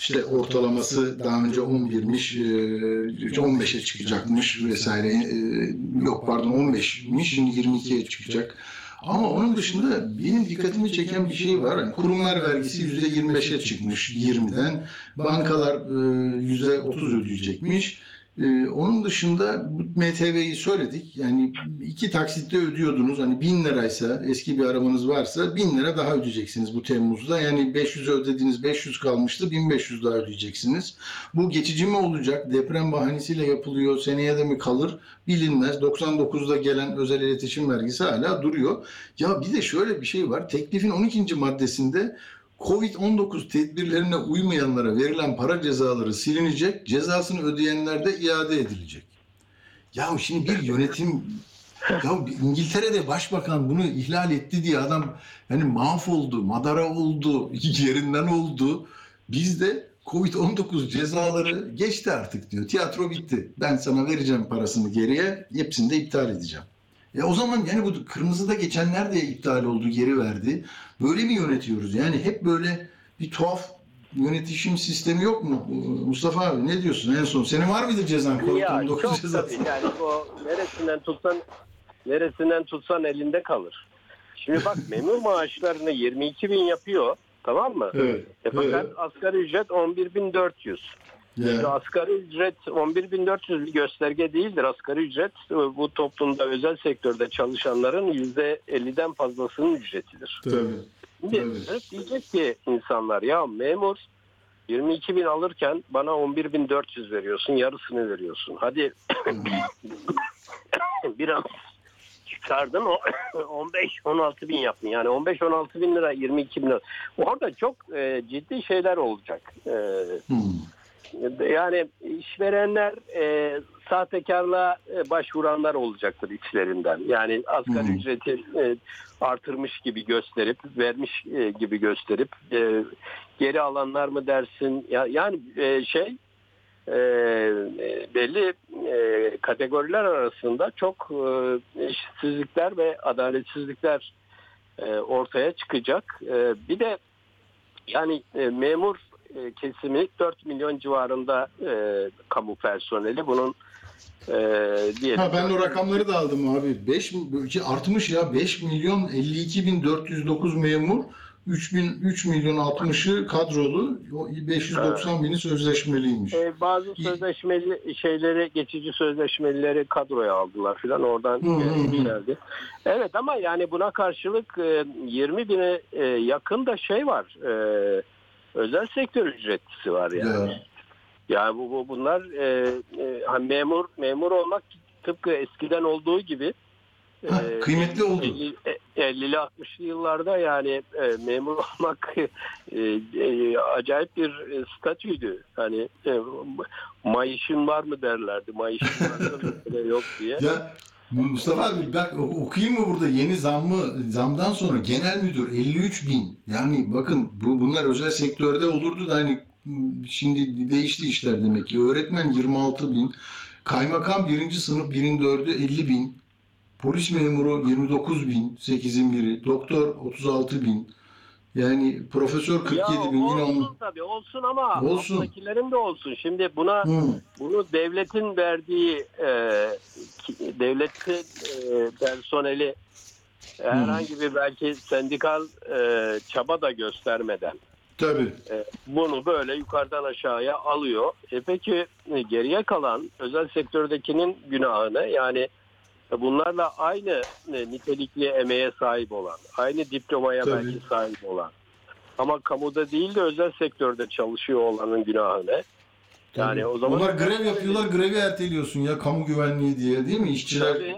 İşte ortalaması daha önce 11'miş, e, 15'e çıkacakmış vesaire. E, Yok pardon 15'miş, şimdi 22'ye çıkacak. Ama onun dışında benim dikkatimi çeken bir şey var. Yani kurumlar vergisi %25'e çıkmış 20'den. Bankalar e, %30 ödeyecekmiş. Ee, onun dışında MTV'yi söyledik. Yani iki taksitte ödüyordunuz. Hani bin liraysa eski bir arabanız varsa bin lira daha ödeyeceksiniz bu Temmuz'da. Yani 500 ödediğiniz 500 kalmıştı 1500 daha ödeyeceksiniz. Bu geçici mi olacak? Deprem bahanesiyle yapılıyor. Seneye de mi kalır? Bilinmez. 99'da gelen özel iletişim vergisi hala duruyor. Ya bir de şöyle bir şey var. Teklifin 12. maddesinde Covid-19 tedbirlerine uymayanlara verilen para cezaları silinecek, cezasını ödeyenler de iade edilecek. Ya şimdi bir yönetim, ya İngiltere'de başbakan bunu ihlal etti diye adam yani mahvoldu, madara oldu, yerinden oldu. Bizde Covid-19 cezaları geçti artık diyor. Tiyatro bitti. Ben sana vereceğim parasını geriye, hepsini de iptal edeceğim. Ya o zaman yani bu kırmızıda geçenler de iptal oldu, geri verdi. Böyle mi yönetiyoruz? Yani hep böyle bir tuhaf yönetişim sistemi yok mu? Mustafa abi ne diyorsun en son? Senin var mıydı cezan? Ya Covid-19 çok cezası? tabii yani o neresinden tutsan neresinden tutsan elinde kalır. Şimdi bak memur maaşlarını 22 bin yapıyor tamam mı? Evet. E fakat evet. asgari ücret 11.400. Şimdi Ya. asgari ücret 11.400 bir gösterge değildir. Asgari ücret e, bu toplumda özel sektörde çalışanların %50'den fazlasının ücretidir. Tabii. Şimdi Evet. diyecek ki insanlar ya memur 22 bin alırken bana 11.400 veriyorsun yarısını veriyorsun. Hadi biraz çıkardın o 15-16 bin yaptın. Yani 15-16 bin lira 22 bin lira. Orada çok e, ciddi şeyler olacak. E, Hmm. Yani işverenler e, sahtekarlığa e, başvuranlar olacaktır içlerinden. Yani asgari Hı. ücreti e, artırmış gibi gösterip, vermiş e, gibi gösterip e, geri alanlar mı dersin? Ya, yani e, şey e, belli e, kategoriler arasında çok e, eşitsizlikler ve adaletsizlikler e, ortaya çıkacak. E, bir de yani e, memur e, kesimi 4 milyon civarında e, kamu personeli bunun e, diyelim. Ha, ben o rakamları da aldım abi. 5 artmış ya 5 milyon 52 bin 409 memur 3 bin 3 milyon 60'ı kadrolu o 590 bini sözleşmeliymiş. E, bazı sözleşmeli şeyleri geçici sözleşmelileri kadroya aldılar filan oradan e, geldi. Evet ama yani buna karşılık e, 20 bine e, yakın da şey var. E, özel sektör ücretlisi var yani. Ya. Yani bu, bu bunlar e, e, hani memur memur olmak tıpkı eskiden olduğu gibi Ha, e, kıymetli oldu. 50'li 60'lı yıllarda yani e, memur olmak e, e, acayip bir e, statüydü. Hani e, mayışın var mı derlerdi. Mayışın var mı yok diye. Ya Mustafa abi bak okuyayım mı burada yeni zammı zamdan sonra genel müdür 53 bin. Yani bakın bu bunlar özel sektörde olurdu da hani şimdi değişti işler demek ki. Öğretmen 26 bin. Kaymakam birinci sınıf birin dördü 50 bin. Polis memuru 29 bin 8'in biri. Doktor 36 bin. Yani profesör 47 ya bin. Olsun on... tabii olsun ama Olsun. alttakilerin de olsun. Şimdi buna Hı. bunu devletin verdiği e, devletin e, personeli herhangi bir belki sendikal e, çaba da göstermeden Tabii. e, bunu böyle yukarıdan aşağıya alıyor. E peki e, geriye kalan özel sektördekinin günahını yani bunlarla aynı e, nitelikli emeğe sahip olan, aynı diplomaya Tabii. belki sahip olan ama kamuda değil de özel sektörde çalışıyor olanın günahı ne? Yani o zaman Onlar grev yapıyorlar, grevi erteliyorsun ya kamu güvenliği diye değil mi? İşçiler Tabii.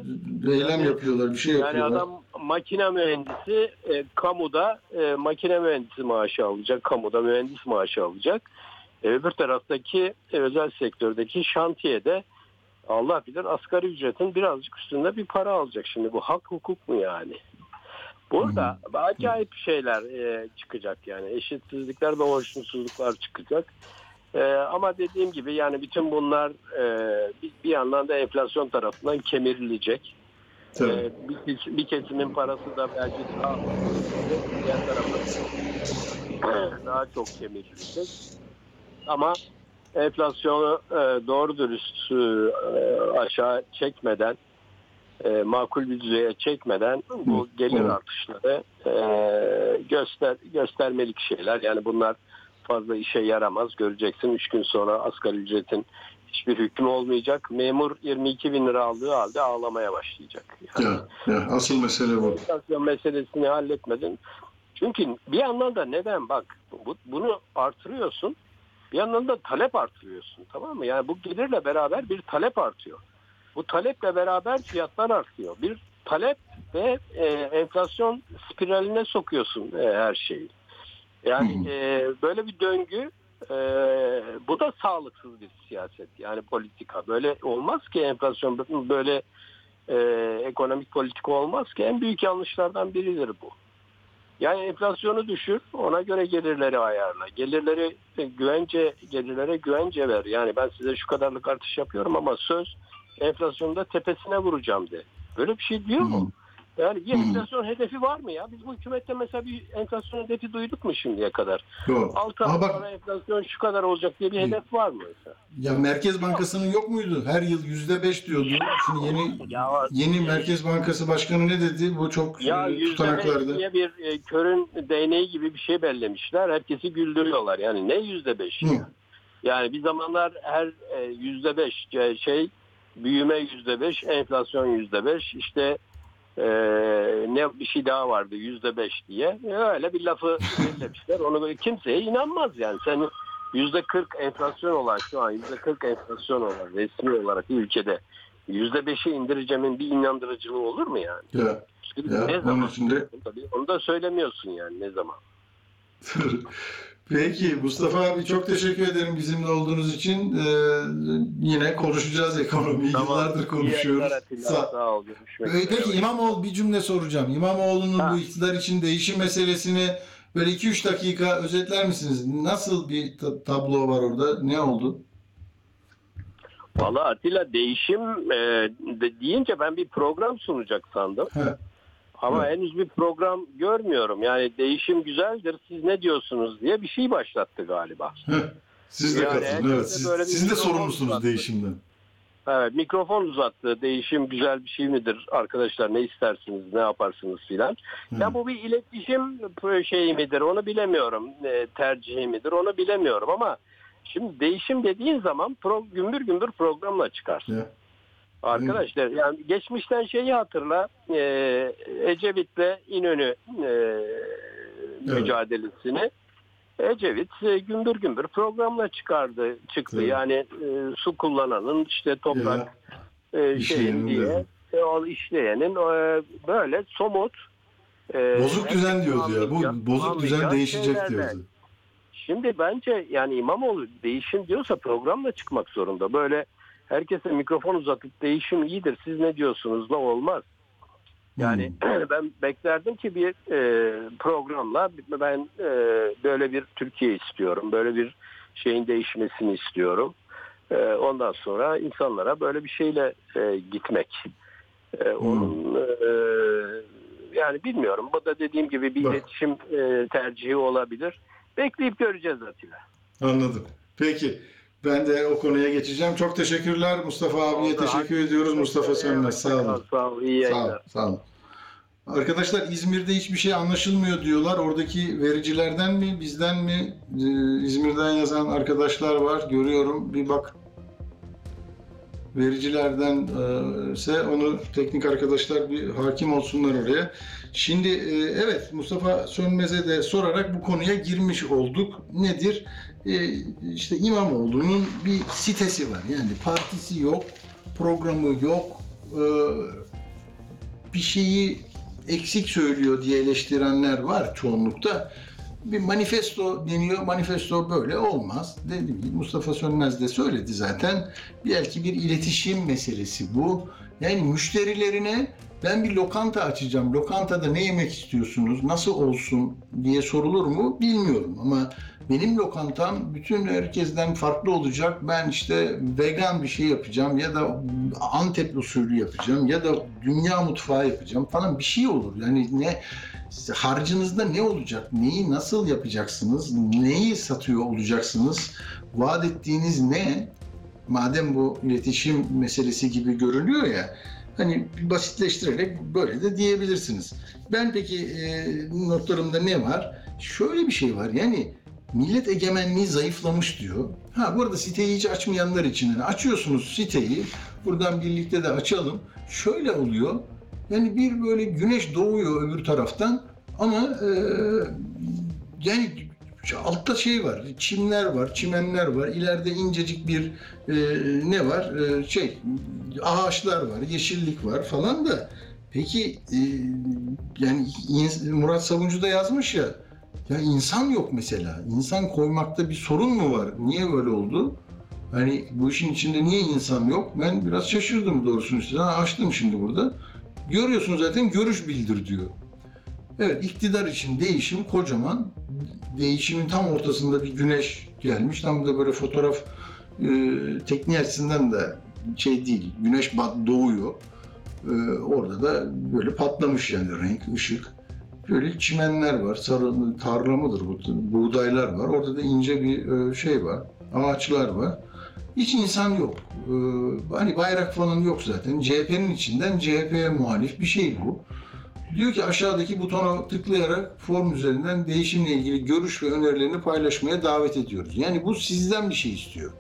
eylem yapıyorlar, bir şey Yani yapıyorlar. adam makine mühendisi e, kamuda e, makine mühendisi maaşı alacak, kamuda mühendis maaşı alacak. E, öbür taraftaki e, özel sektördeki şantiyede Allah bilir asgari ücretin birazcık üstünde bir para alacak. Şimdi bu hak hukuk mu yani? Burada acayip şeyler e, çıkacak yani eşitsizlikler ve hoşnutsuzluklar çıkacak. E, ama dediğim gibi yani bütün bunlar e, bir, bir yandan da enflasyon tarafından kemirilecek. E, bir, bir kesimin parası da belki daha diğer taraftan daha çok kemirilecek. Ama enflasyonu e, doğru dürüst e, aşağı çekmeden e, makul bir düzeye çekmeden bu gelir artışları e, göster göstermelik şeyler. Yani bunlar fazla işe yaramaz. Göreceksin 3 gün sonra asgari ücretin hiçbir hükmü olmayacak. Memur 22 bin lira aldığı halde ağlamaya başlayacak. Yani Ya, ya, asıl mesele bu. enflasyon meselesini halletmedin. Çünkü bir yandan da neden bak bu, bunu artırıyorsun bir yandan da talep artırıyorsun tamam mı? Yani bu gelirle beraber bir talep artıyor. Bu taleple beraber fiyatlar artıyor. Bir talep ve e, enflasyon spiraline sokuyorsun e, her şeyi. Yani hı. e, böyle bir döngü e, bu da sağlıksız bir siyaset yani politika. Böyle olmaz ki enflasyon böyle e, ekonomik politika olmaz ki en büyük yanlışlardan biridir bu. Yani enflasyonu düşür, ona göre gelirleri ayarla. Gelirleri güvence, gelirlere güvence ver. Yani ben size şu kadarlık artış yapıyorum ama söz enflasyonda tepesine vuracağım de. Böyle bir şey diyor mu? Yani bir Hı. enflasyon hedefi var mı ya? Biz bu hükümette mesela bir enflasyon hedefi duyduk mu şimdiye kadar? Yok. 6 Ama ay bak sonra enflasyon şu kadar olacak diye bir hedef var mı mesela? ya Merkez Bankası'nın yok muydu? Her yıl yüzde beş diyordu. Şimdi yeni Ya, yeni Merkez Bankası Başkanı ne dedi? Bu çok Ya e, tutanaklarda. diye bir e, körün değneği gibi bir şey bellemişler. Herkesi güldürüyorlar. Yani ne yüzde beş? Yani bir zamanlar her e, yüzde beş e, şey büyüme yüzde beş, enflasyon yüzde beş, işte e, ne bir şey daha vardı yüzde beş diye. E, Öyle bir lafı bellemişler. Onu böyle kimseye inanmaz yani. Sen yüzde kırk enflasyon olan şu an yüzde kırk enflasyon olan resmi olarak ülkede yüzde beşe indireceğimin bir inandırıcılığı olur mu yani? Ya, Şimdi ya ne zaman? için de Tabii onu da söylemiyorsun yani ne zaman. Peki Mustafa abi çok teşekkür ederim bizimle olduğunuz için. Ee, yine konuşacağız ekonomiyi. Yıllardır İyi konuşuyoruz. yayınlar Atilla. Sağ- ol. Görüşmek Ee. Peki İmamoğlu bir cümle soracağım. İmamoğlu'nun Ha. bu iktidar için değişim meselesini böyle 2-3 dakika özetler misiniz? Nasıl bir ta- tablo var orada? Ne oldu? Valla Atilla değişim e, de deyince ben bir program sunacak sandım. Ha. Ama Evet. henüz bir program görmüyorum. Yani değişim güzeldir siz ne diyorsunuz diye bir şey başlattı galiba. Siz de Yani herkese Evet, siz, siz de sorumlusunuz uzattı. değişimden. Evet mikrofon uzattı. Değişim güzel bir şey midir? Arkadaşlar ne istersiniz, ne yaparsınız filan. Ya bu bir iletişim şeyi midir onu bilemiyorum. E, tercihi midir onu bilemiyorum ama şimdi değişim dediğin zaman pro, gümbür gümbür programla çıkarsın. Ya. Arkadaşlar yani geçmişten şeyi hatırla e, Ecevit'le İnönü e, mücadelesini. Ecevit e, gümbür gümbür programla çıkardı çıktı. Evet. Yani e, su kullananın işte toprak Ya, e, şeyin diye e, o işleyenin e, böyle somut e, bozuk düzen diyordu ya. Bu bozuk düzen değişecek şeylerle. diyordu. Şimdi bence yani İmamoğlu değişim diyorsa programla çıkmak zorunda. Böyle herkese mikrofon uzatıp değişim iyidir siz ne diyorsunuz da olmaz. Yani ben beklerdim ki bir e, programla ben e, böyle bir Türkiye istiyorum. Böyle bir şeyin değişmesini istiyorum. E, ondan sonra insanlara böyle bir şeyle e, gitmek. E, onun e, yani bilmiyorum. Bu da dediğim gibi bir Bak. iletişim e, tercihi olabilir. Bekleyip göreceğiz Atilla. Anladım. Peki. Ben de o konuya geçeceğim. Çok teşekkürler Mustafa abiye Oldu. teşekkür ediyoruz. Mustafa Sönmez. Sağ olun. Sağ ol. İyi Sağ olun. Sağ olun. Arkadaşlar İzmir'de hiçbir şey anlaşılmıyor diyorlar. Oradaki vericilerden mi, bizden mi? Ee, İzmir'den yazan arkadaşlar var. Görüyorum. Bir bak. Vericilerden e, ise onu teknik arkadaşlar bir hakim olsunlar oraya. Şimdi e, evet Mustafa Sönmez'e de sorarak bu konuya girmiş olduk. Nedir? E, işte İmamoğlu'nun bir sitesi var. Yani partisi yok, programı yok. E, bir şeyi eksik söylüyor diye eleştirenler var çoğunlukta. bir manifesto deniyor. Manifesto böyle olmaz. Gibi Mustafa Sönmez de söyledi zaten. Belki bir iletişim meselesi bu. Yani müşterilerine ben bir lokanta açacağım. Lokantada ne yemek istiyorsunuz? Nasıl olsun diye sorulur mu? Bilmiyorum ama benim lokantam bütün herkesten farklı olacak. Ben işte vegan bir şey yapacağım ya da Antep usulü yapacağım ya da dünya mutfağı yapacağım falan bir şey olur. Yani ne harcınızda ne olacak? Neyi nasıl yapacaksınız? Neyi satıyor olacaksınız? Vaat ettiğiniz ne? Madem bu iletişim meselesi gibi görünüyor ya hani basitleştirerek böyle de diyebilirsiniz. Ben peki e, notlarımda ne var? Şöyle bir şey var yani millet egemenliği zayıflamış diyor. Ha burada siteyi hiç açmayanlar için yani açıyorsunuz siteyi. Buradan birlikte de açalım. Şöyle oluyor. Yani bir böyle güneş doğuyor öbür taraftan ama e, yani altta şey var, çimler var, çimenler var. İleride incecik bir e, ne var? E, şey ağaçlar var, yeşillik var falan da. Peki e, yani Murat Savuncu da yazmış ya. Ya insan yok mesela. İnsan koymakta bir sorun mu var? Niye böyle oldu? Hani bu işin içinde niye insan yok? Ben biraz şaşırdım doğrusunu size. Ha, açtım şimdi burada. Görüyorsunuz zaten görüş bildir diyor. Evet iktidar için değişim kocaman. Değişimin tam ortasında bir güneş gelmiş. Tam da böyle fotoğraf e, tekniği açısından da şey değil. Güneş bat doğuyor. E, orada da böyle patlamış yani renk, ışık. Böyle çimenler var. Sarı tarla mıdır bu? Buğdaylar var. Orada da ince bir e, şey var. Ağaçlar var. Hiç insan yok. E, hani bayrak falan yok zaten. CHP'nin içinden CHP'ye muhalif bir şey bu. Diyor ki aşağıdaki butona tıklayarak form üzerinden değişimle ilgili görüş ve önerilerini paylaşmaya davet ediyoruz. Yani bu sizden bir şey istiyor.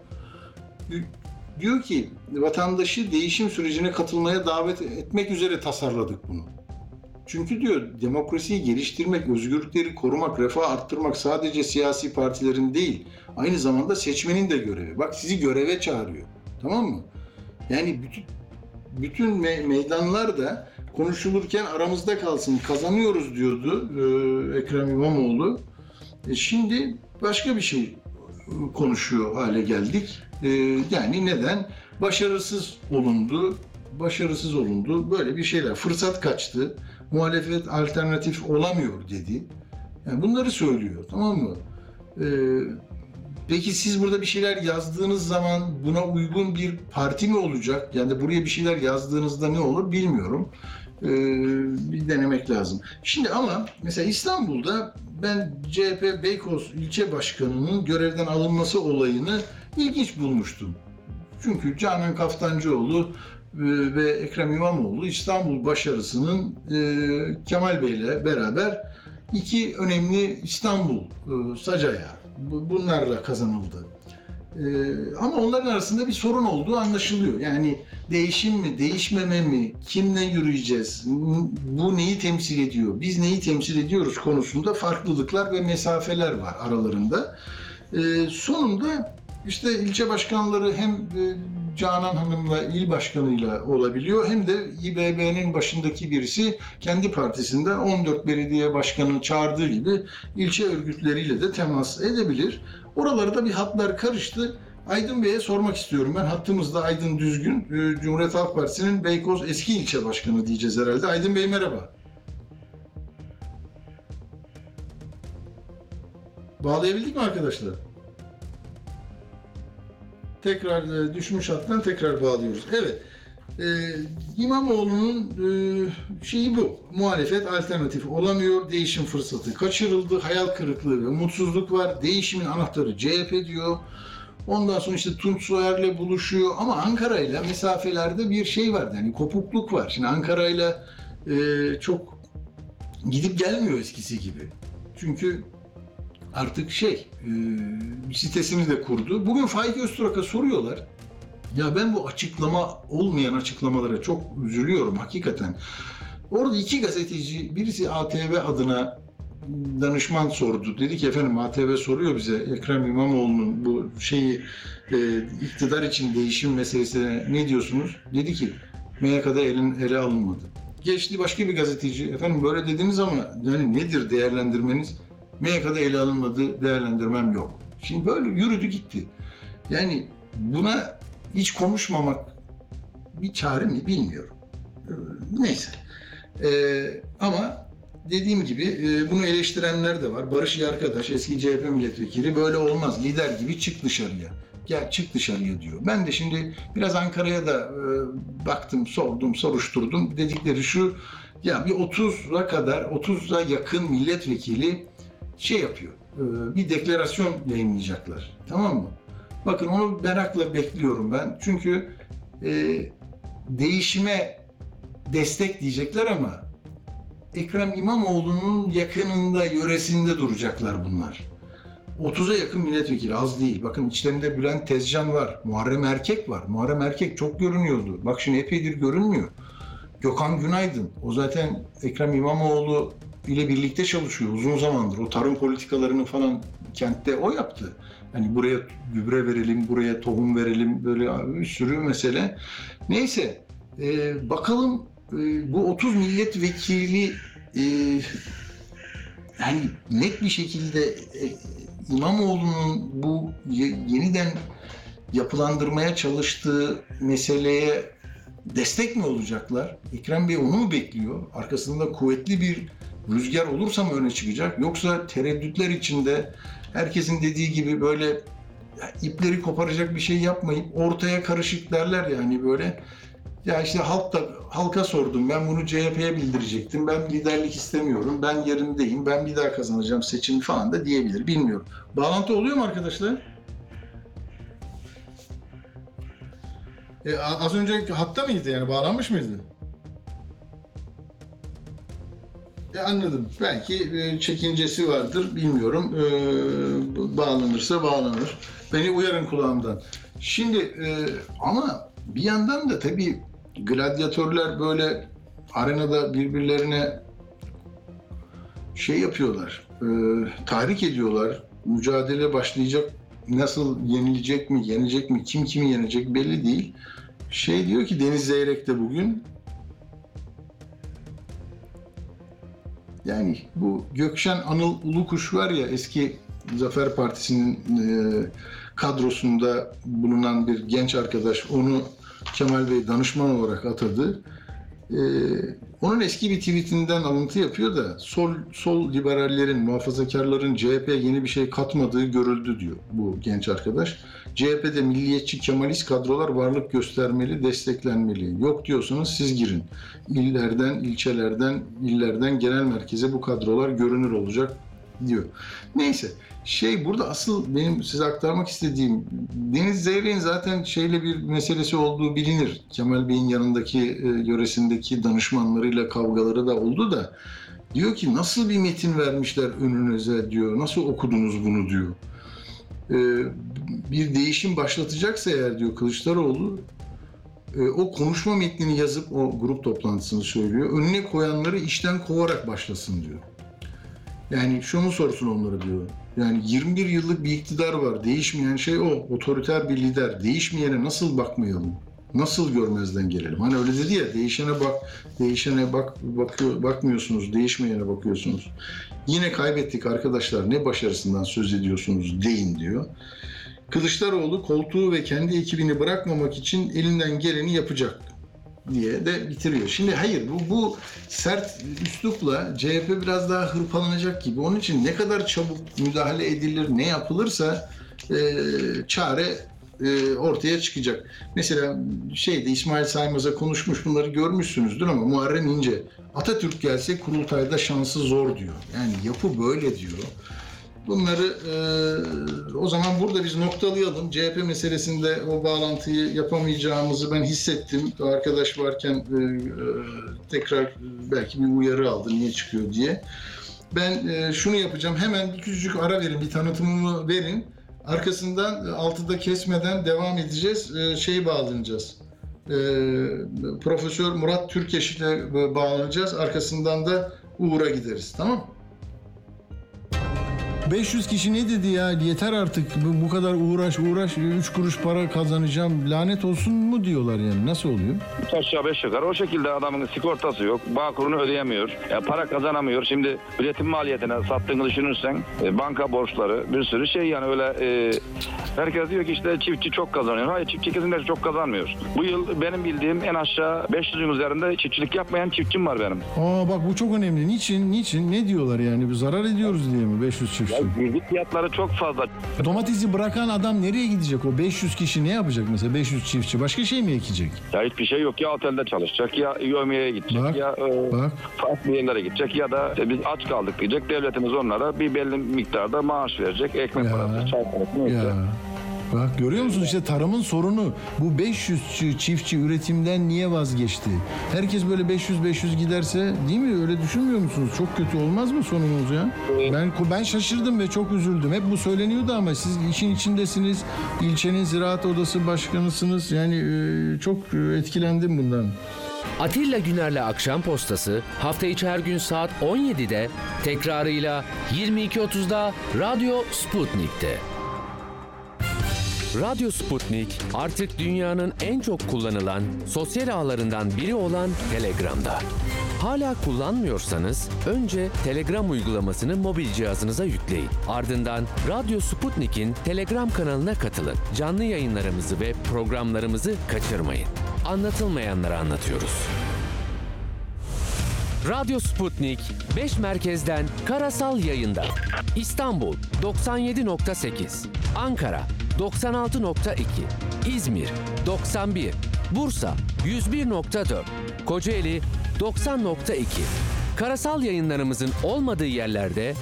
Diyor ki vatandaşı değişim sürecine katılmaya davet etmek üzere tasarladık bunu. Çünkü diyor demokrasiyi geliştirmek, özgürlükleri korumak, refah arttırmak sadece siyasi partilerin değil, aynı zamanda seçmenin de görevi. Bak sizi göreve çağırıyor. Tamam mı? Yani bütün bütün me- meydanlar da konuşulurken aramızda kalsın, kazanıyoruz diyordu e, Ekrem İmamoğlu. E, şimdi başka bir şey konuşuyor hale geldik. E, yani neden? Başarısız olundu, başarısız olundu. Böyle bir şeyler. Fırsat kaçtı. Muhalefet alternatif olamıyor dedi. Yani bunları söylüyor tamam mı? E, peki siz burada bir şeyler yazdığınız zaman buna uygun bir parti mi olacak? Yani buraya bir şeyler yazdığınızda ne olur bilmiyorum. Ee, bir denemek lazım. Şimdi ama mesela İstanbul'da ben CHP Beykoz ilçe başkanının görevden alınması olayını ilginç bulmuştum. Çünkü Canan Kaftancıoğlu e, ve Ekrem İmamoğlu İstanbul başarısının e, Kemal Bey'le beraber iki önemli İstanbul e, sacaya bu- bunlarla kazanıldı. E, ama onların arasında bir sorun olduğu anlaşılıyor. Yani değişim mi, değişmeme mi, kimle yürüyeceğiz, bu neyi temsil ediyor, biz neyi temsil ediyoruz konusunda farklılıklar ve mesafeler var aralarında. E, sonunda işte ilçe başkanları hem e, Canan Hanım'la il başkanıyla olabiliyor hem de İBB'nin başındaki birisi kendi partisinden 14 belediye başkanını çağırdığı gibi ilçe örgütleriyle de temas edebilir. Oralarda bir hatlar karıştı. Aydın Bey'e sormak istiyorum. Ben hattımızda Aydın Düzgün, e, Cumhuriyet Halk Partisi'nin Beykoz eski ilçe başkanı diyeceğiz herhalde. Aydın Bey merhaba. Bağlayabildik mi arkadaşlar? Tekrar e, düşmüş hattan tekrar bağlıyoruz. Evet. E, İmamoğlu'nun e, şeyi bu. Muhalefet alternatif olamıyor. Değişim fırsatı kaçırıldı. Hayal kırıklığı ve umutsuzluk var. Değişimin anahtarı CHP diyor. Ondan sonra işte Tunç Soyer'le buluşuyor ama Ankara'yla mesafelerde bir şey var. Yani kopukluk var. Şimdi Ankara'yla e, çok gidip gelmiyor eskisi gibi. Çünkü artık şey e, sitesini de kurdu. Bugün Faik Öztürk'e soruyorlar. Ya ben bu açıklama olmayan açıklamalara çok üzülüyorum hakikaten. Orada iki gazeteci birisi ATV adına danışman sordu. Dedi ki efendim ATV soruyor bize Ekrem İmamoğlu'nun bu şeyi e, iktidar için değişim meselesine ne diyorsunuz? Dedi ki MYK'da elin, ele alınmadı. Geçti başka bir gazeteci efendim böyle dediniz ama yani nedir değerlendirmeniz? MYK'da ele alınmadı değerlendirmem yok. Şimdi böyle yürüdü gitti. Yani buna hiç konuşmamak bir çare mi bilmiyorum. Ee, Neyse. Ee, ama dediğim gibi e, bunu eleştirenler de var. Barış iyi arkadaş, eski CHP milletvekili böyle olmaz. Lider gibi çık dışarıya. Gel çık dışarıya diyor. Ben de şimdi biraz Ankara'ya da e, baktım, sordum, soruşturdum. Dedikleri şu, ya bir 30'a kadar, 30'a yakın milletvekili şey yapıyor. e, bir deklarasyon yayınlayacaklar. Tamam mı? Bakın onu merakla bekliyorum ben. Çünkü e, değişime destek diyecekler ama Ekrem İmamoğlu'nun yakınında, yöresinde duracaklar bunlar. 30'a yakın milletvekili az değil. Bakın içlerinde Bülent Tezcan var, Muharrem Erkek var. Muharrem Erkek çok görünüyordu. Bak şimdi epeydir görünmüyor. Gökhan Günaydın. O zaten Ekrem İmamoğlu ile birlikte çalışıyor uzun zamandır. O tarım politikalarını falan kentte o yaptı. Hani buraya gübre verelim, buraya tohum verelim böyle bir sürü mesele. Neyse e, bakalım e, bu 30 milletvekili e, yani net bir şekilde e, İmamoğlu'nun bu ye- yeniden yapılandırmaya çalıştığı meseleye destek mi olacaklar? Ekrem Bey onu mu bekliyor? Arkasında kuvvetli bir rüzgar olursa mı öne çıkacak? Yoksa tereddütler içinde herkesin dediği gibi böyle ipleri koparacak bir şey yapmayıp ortaya karışık derler yani böyle ya işte halk da halka sordum. Ben bunu CHP'ye bildirecektim. Ben liderlik istemiyorum. Ben yerindeyim. Ben bir daha kazanacağım seçimi falan da diyebilir. Bilmiyorum. Bağlantı oluyor mu arkadaşlar? E, az önce hatta mıydı yani bağlanmış mıydı? E, anladım. Belki e, çekincesi vardır. Bilmiyorum. E, bağlanırsa bağlanır. Beni uyarın kulağımdan. Şimdi e, ama bir yandan da tabii gladyatörler böyle arenada birbirlerine şey yapıyorlar. E, tahrik ediyorlar. Mücadele başlayacak. Nasıl yenilecek mi, yenecek mi, kim kimi yenecek belli değil. Şey diyor ki Deniz Zeyrek de bugün Yani bu Gökşen Anıl Ulukuş var ya eski Zafer Partisi'nin e, kadrosunda bulunan bir genç arkadaş onu Kemal Bey danışman olarak atadı. E, onun eski bir tweetinden alıntı yapıyor da sol sol liberallerin, muhafazakarların CHP'ye yeni bir şey katmadığı görüldü diyor bu genç arkadaş. CHP'de milliyetçi Kemalist kadrolar varlık göstermeli, desteklenmeli. Yok diyorsanız siz girin. İllerden, ilçelerden, illerden genel merkeze bu kadrolar görünür olacak diyor. Neyse şey burada asıl benim size aktarmak istediğim Deniz Zeyrek'in zaten şeyle bir meselesi olduğu bilinir. Kemal Bey'in yanındaki e, yöresindeki danışmanlarıyla kavgaları da oldu da diyor ki nasıl bir metin vermişler önünüze diyor. Nasıl okudunuz bunu diyor. E, bir değişim başlatacaksa eğer diyor Kılıçdaroğlu e, o konuşma metnini yazıp o grup toplantısını söylüyor. Önüne koyanları işten kovarak başlasın diyor. Yani şunu sorsun onlara diyor. Yani 21 yıllık bir iktidar var. Değişmeyen şey o. Otoriter bir lider. Değişmeyene nasıl bakmayalım? Nasıl görmezden gelelim? Hani öyle dedi ya değişene bak, değişene bak bakıyor bakmıyorsunuz, değişmeyene bakıyorsunuz. Yine kaybettik arkadaşlar. Ne başarısından söz ediyorsunuz deyin diyor. Kılıçdaroğlu koltuğu ve kendi ekibini bırakmamak için elinden geleni yapacak diye de bitiriyor. Şimdi hayır bu, bu sert üslupla CHP biraz daha hırpalanacak gibi. Onun için ne kadar çabuk müdahale edilir, ne yapılırsa e, çare e, ortaya çıkacak. Mesela şeyde İsmail Saymaz'a konuşmuş bunları görmüşsünüzdür ama Muharrem İnce Atatürk gelse kurultayda şansı zor diyor. Yani yapı böyle diyor. Bunları e, o zaman burada biz noktalayalım. CHP meselesinde o bağlantıyı yapamayacağımızı ben hissettim. Arkadaş varken e, e, tekrar belki bir uyarı aldı niye çıkıyor diye. Ben e, şunu yapacağım. Hemen bir küçücük ara verin, bir tanıtımımı verin. Arkasından e, altıda kesmeden devam edeceğiz. E, şeyi bağlanacağız. E, Profesör Murat Türkeş ile bağlanacağız. Arkasından da Uğur'a gideriz. Tamam mı? 500 kişi ne dedi ya? Yeter artık bu, bu kadar uğraş uğraş 3 kuruş para kazanacağım. Lanet olsun mu diyorlar yani. Nasıl oluyor? Üç aşağı beş yukarı o şekilde adamın sigortası yok. Bağ kurunu ödeyemiyor. E, para kazanamıyor. Şimdi üretim maliyetine sattığını düşünürsen e, banka borçları bir sürü şey yani öyle e, herkes diyor ki işte çiftçi çok kazanıyor. Hayır çiftçi kesinlikle çok kazanmıyor. Bu yıl benim bildiğim en aşağı 500'ün üzerinde çiftçilik yapmayan çiftçim var benim. Aa bak bu çok önemli. Niçin? Niçin? Ne diyorlar yani? Bir zarar ediyoruz diye mi 500 çiftçi? Girdi fiyatları çok fazla. Domatesi bırakan adam nereye gidecek? O 500 kişi ne yapacak mesela 500 çiftçi? Başka şey mi ekecek? Ya hiçbir şey yok. Ya otelde çalışacak ya yövmeye gidecek Bak, ya e, bak. farklı yerlere gidecek ya da işte biz aç kaldık diyecek. Devletimiz onlara bir belli miktarda maaş verecek. Ekmek Ya. parası, çay parası neyse. Ya. Bak görüyor musun işte tarımın sorunu. Bu 500 çi- çiftçi üretimden niye vazgeçti? Herkes böyle 500-500 giderse değil mi? Öyle düşünmüyor musunuz? Çok kötü olmaz mı sonumuz ya? Ben ben şaşırdım ve çok üzüldüm. Hep bu söyleniyordu ama siz işin içindesiniz. İlçenin ziraat odası başkanısınız. Yani e, çok e, etkilendim bundan. Atilla Güner'le Akşam Postası hafta içi her gün saat 17'de tekrarıyla 22.30'da Radyo Sputnik'te. Radyo Sputnik artık dünyanın en çok kullanılan sosyal ağlarından biri olan Telegram'da. Hala kullanmıyorsanız önce Telegram uygulamasını mobil cihazınıza yükleyin. Ardından Radyo Sputnik'in Telegram kanalına katılın. Canlı yayınlarımızı ve programlarımızı kaçırmayın. Anlatılmayanları anlatıyoruz. Radyo Sputnik 5 merkezden karasal yayında. İstanbul 97.8, Ankara 96.2, İzmir 91, Bursa 101.4, Kocaeli 90.2. Karasal yayınlarımızın olmadığı yerlerde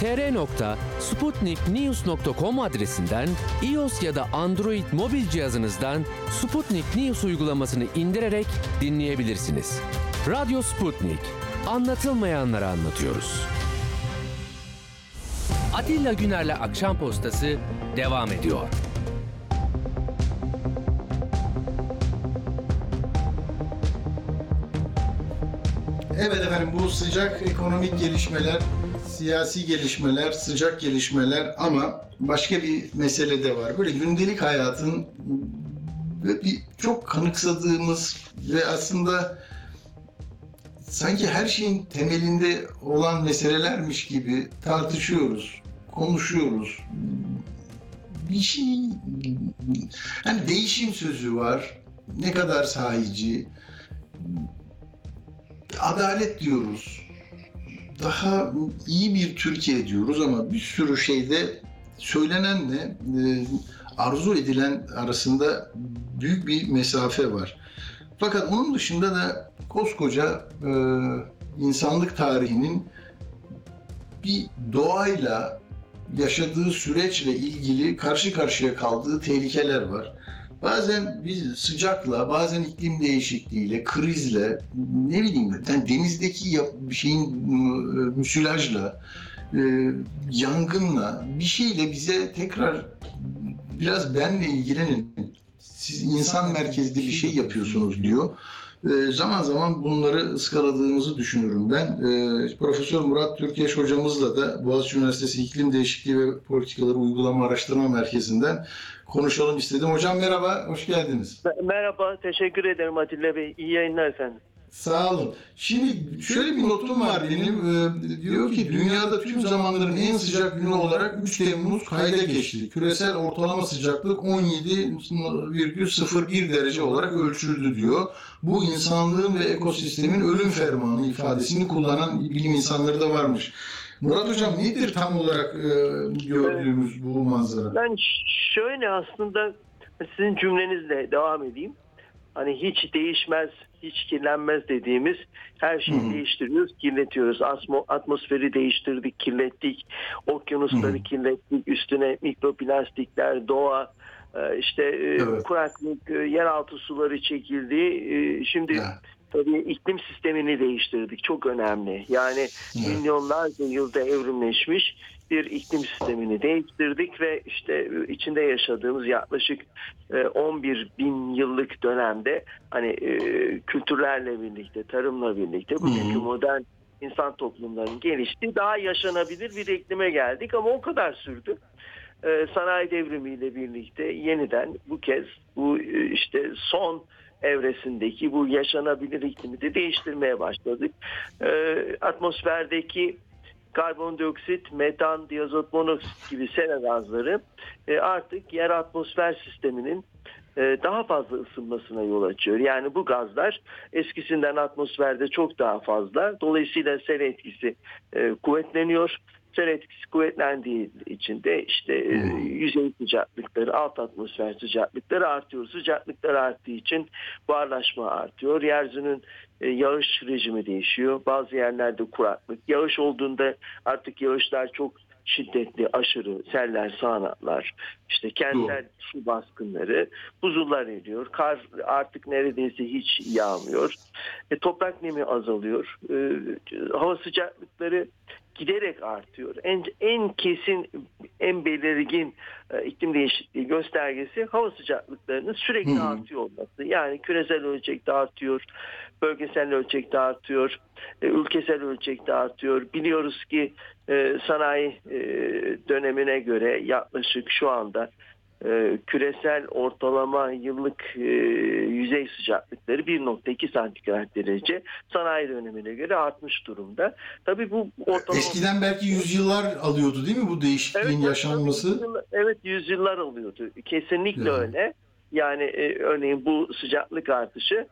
tr.sputniknews.com adresinden iOS ya da Android mobil cihazınızdan Sputnik News uygulamasını indirerek dinleyebilirsiniz. Radyo Sputnik. Anlatılmayanları anlatıyoruz. Atilla Güner'le Akşam Postası devam ediyor. Evet efendim bu sıcak ekonomik gelişmeler, siyasi gelişmeler, sıcak gelişmeler ama başka bir mesele de var. Böyle gündelik hayatın ve bir çok kanıksadığımız ve aslında sanki her şeyin temelinde olan meselelermiş gibi tartışıyoruz, konuşuyoruz. Bir şey, hani değişim sözü var, ne kadar sahici, adalet diyoruz. Daha iyi bir Türkiye diyoruz ama bir sürü şeyde söylenenle e, arzu edilen arasında büyük bir mesafe var. Fakat onun dışında da koskoca e, insanlık tarihinin bir doğayla yaşadığı süreçle ilgili karşı karşıya kaldığı tehlikeler var. Bazen biz sıcakla, bazen iklim değişikliğiyle, krizle, ne bileyim yani denizdeki yap- bir şeyin e, müsilajla, e, yangınla, bir şeyle bize tekrar biraz benle ilgilenin. Siz insan merkezli bir şey yapıyorsunuz diyor. E, zaman zaman bunları ıskaladığımızı düşünürüm ben. E, Profesör Murat Türkeş hocamızla da Boğaziçi Üniversitesi İklim Değişikliği ve Politikaları Uygulama Araştırma Merkezi'nden konuşalım istedim. Hocam merhaba, hoş geldiniz. Merhaba, teşekkür ederim Atilla Bey. İyi yayınlar efendim. Sağ olun. Şimdi şöyle bir notum var benim. Ee, diyor ki dünyada tüm zamanların en sıcak günü olarak 3 Temmuz kayda geçti. Küresel ortalama sıcaklık 17,01 derece olarak ölçüldü diyor. Bu insanlığın ve ekosistemin ölüm fermanı ifadesini kullanan bilim insanları da varmış. Murat Hocam nedir tam olarak e, gördüğümüz bu manzara? Ben şöyle aslında sizin cümlenizle devam edeyim. Hani hiç değişmez, hiç kirlenmez dediğimiz her şeyi Hı hı. değiştiriyoruz, kirletiyoruz. Asmo, atmosferi değiştirdik, kirlettik. Okyanusları Hı hı. kirlettik. Üstüne mikroplastikler, doğa, e, işte e, Evet. kuraklık, e, yeraltı suları çekildi. Şimdi Ya, tabii iklim sistemini değiştirdik. Çok önemli. Yani Evet. milyonlarca yılda evrimleşmiş bir iklim sistemini değiştirdik ve işte e, içinde yaşadığımız yaklaşık e, 11 bin yıllık dönemde hani e, kültürlerle birlikte, tarımla birlikte bugünkü modern insan toplumlarının geliştiği daha yaşanabilir bir iklime geldik ama o kadar sürdü. Ee, sanayi devrimiyle birlikte yeniden bu kez bu e, işte son evresindeki bu yaşanabilir iklimi de değiştirmeye başladık. Atmosferdeki karbondioksit, metan, diazot monoksit gibi sera gazları e, artık yer atmosfer sisteminin e, daha fazla ısınmasına yol açıyor. Yani bu gazlar eskisinden atmosferde çok daha fazla. Dolayısıyla sera etkisi e, kuvvetleniyor. Sera etkisi kuvvetlendiği için de işte e, yüzey sıcaklıkları, alt atmosfer sıcaklıkları artıyor. Sıcaklıklar arttığı için buharlaşma artıyor. Yeryüzünün yağış rejimi değişiyor. Bazı yerlerde kuraklık. Yağış olduğunda artık yağışlar çok şiddetli, aşırı seller, sağanaklar, işte kentsel su baskınları, buzullar eriyor. Kar artık neredeyse hiç yağmıyor. E, toprak nemi azalıyor. E, hava sıcaklıkları giderek artıyor. En, en kesin, en belirgin e, iklim değişikliği göstergesi hava sıcaklıklarının sürekli Hı hı. artıyor olması. Yani küresel ölçekte artıyor, bölgesel ölçekte artıyor, e, ülkesel ölçekte artıyor. Biliyoruz ki e, sanayi e, dönemine göre yaklaşık şu anda e, küresel ortalama yıllık e, yüzey sıcaklıkları 1.2 santigrat derece sanayi dönemine göre artmış durumda. Tabii bu ortalama Eskiden belki yüzyıllar alıyordu değil mi bu değişikliğin Evet, yaşanması? yüzyıllar- Evet yüzyıllar alıyordu. Kesinlikle Yani. öyle. Yani e, örneğin bu sıcaklık artışı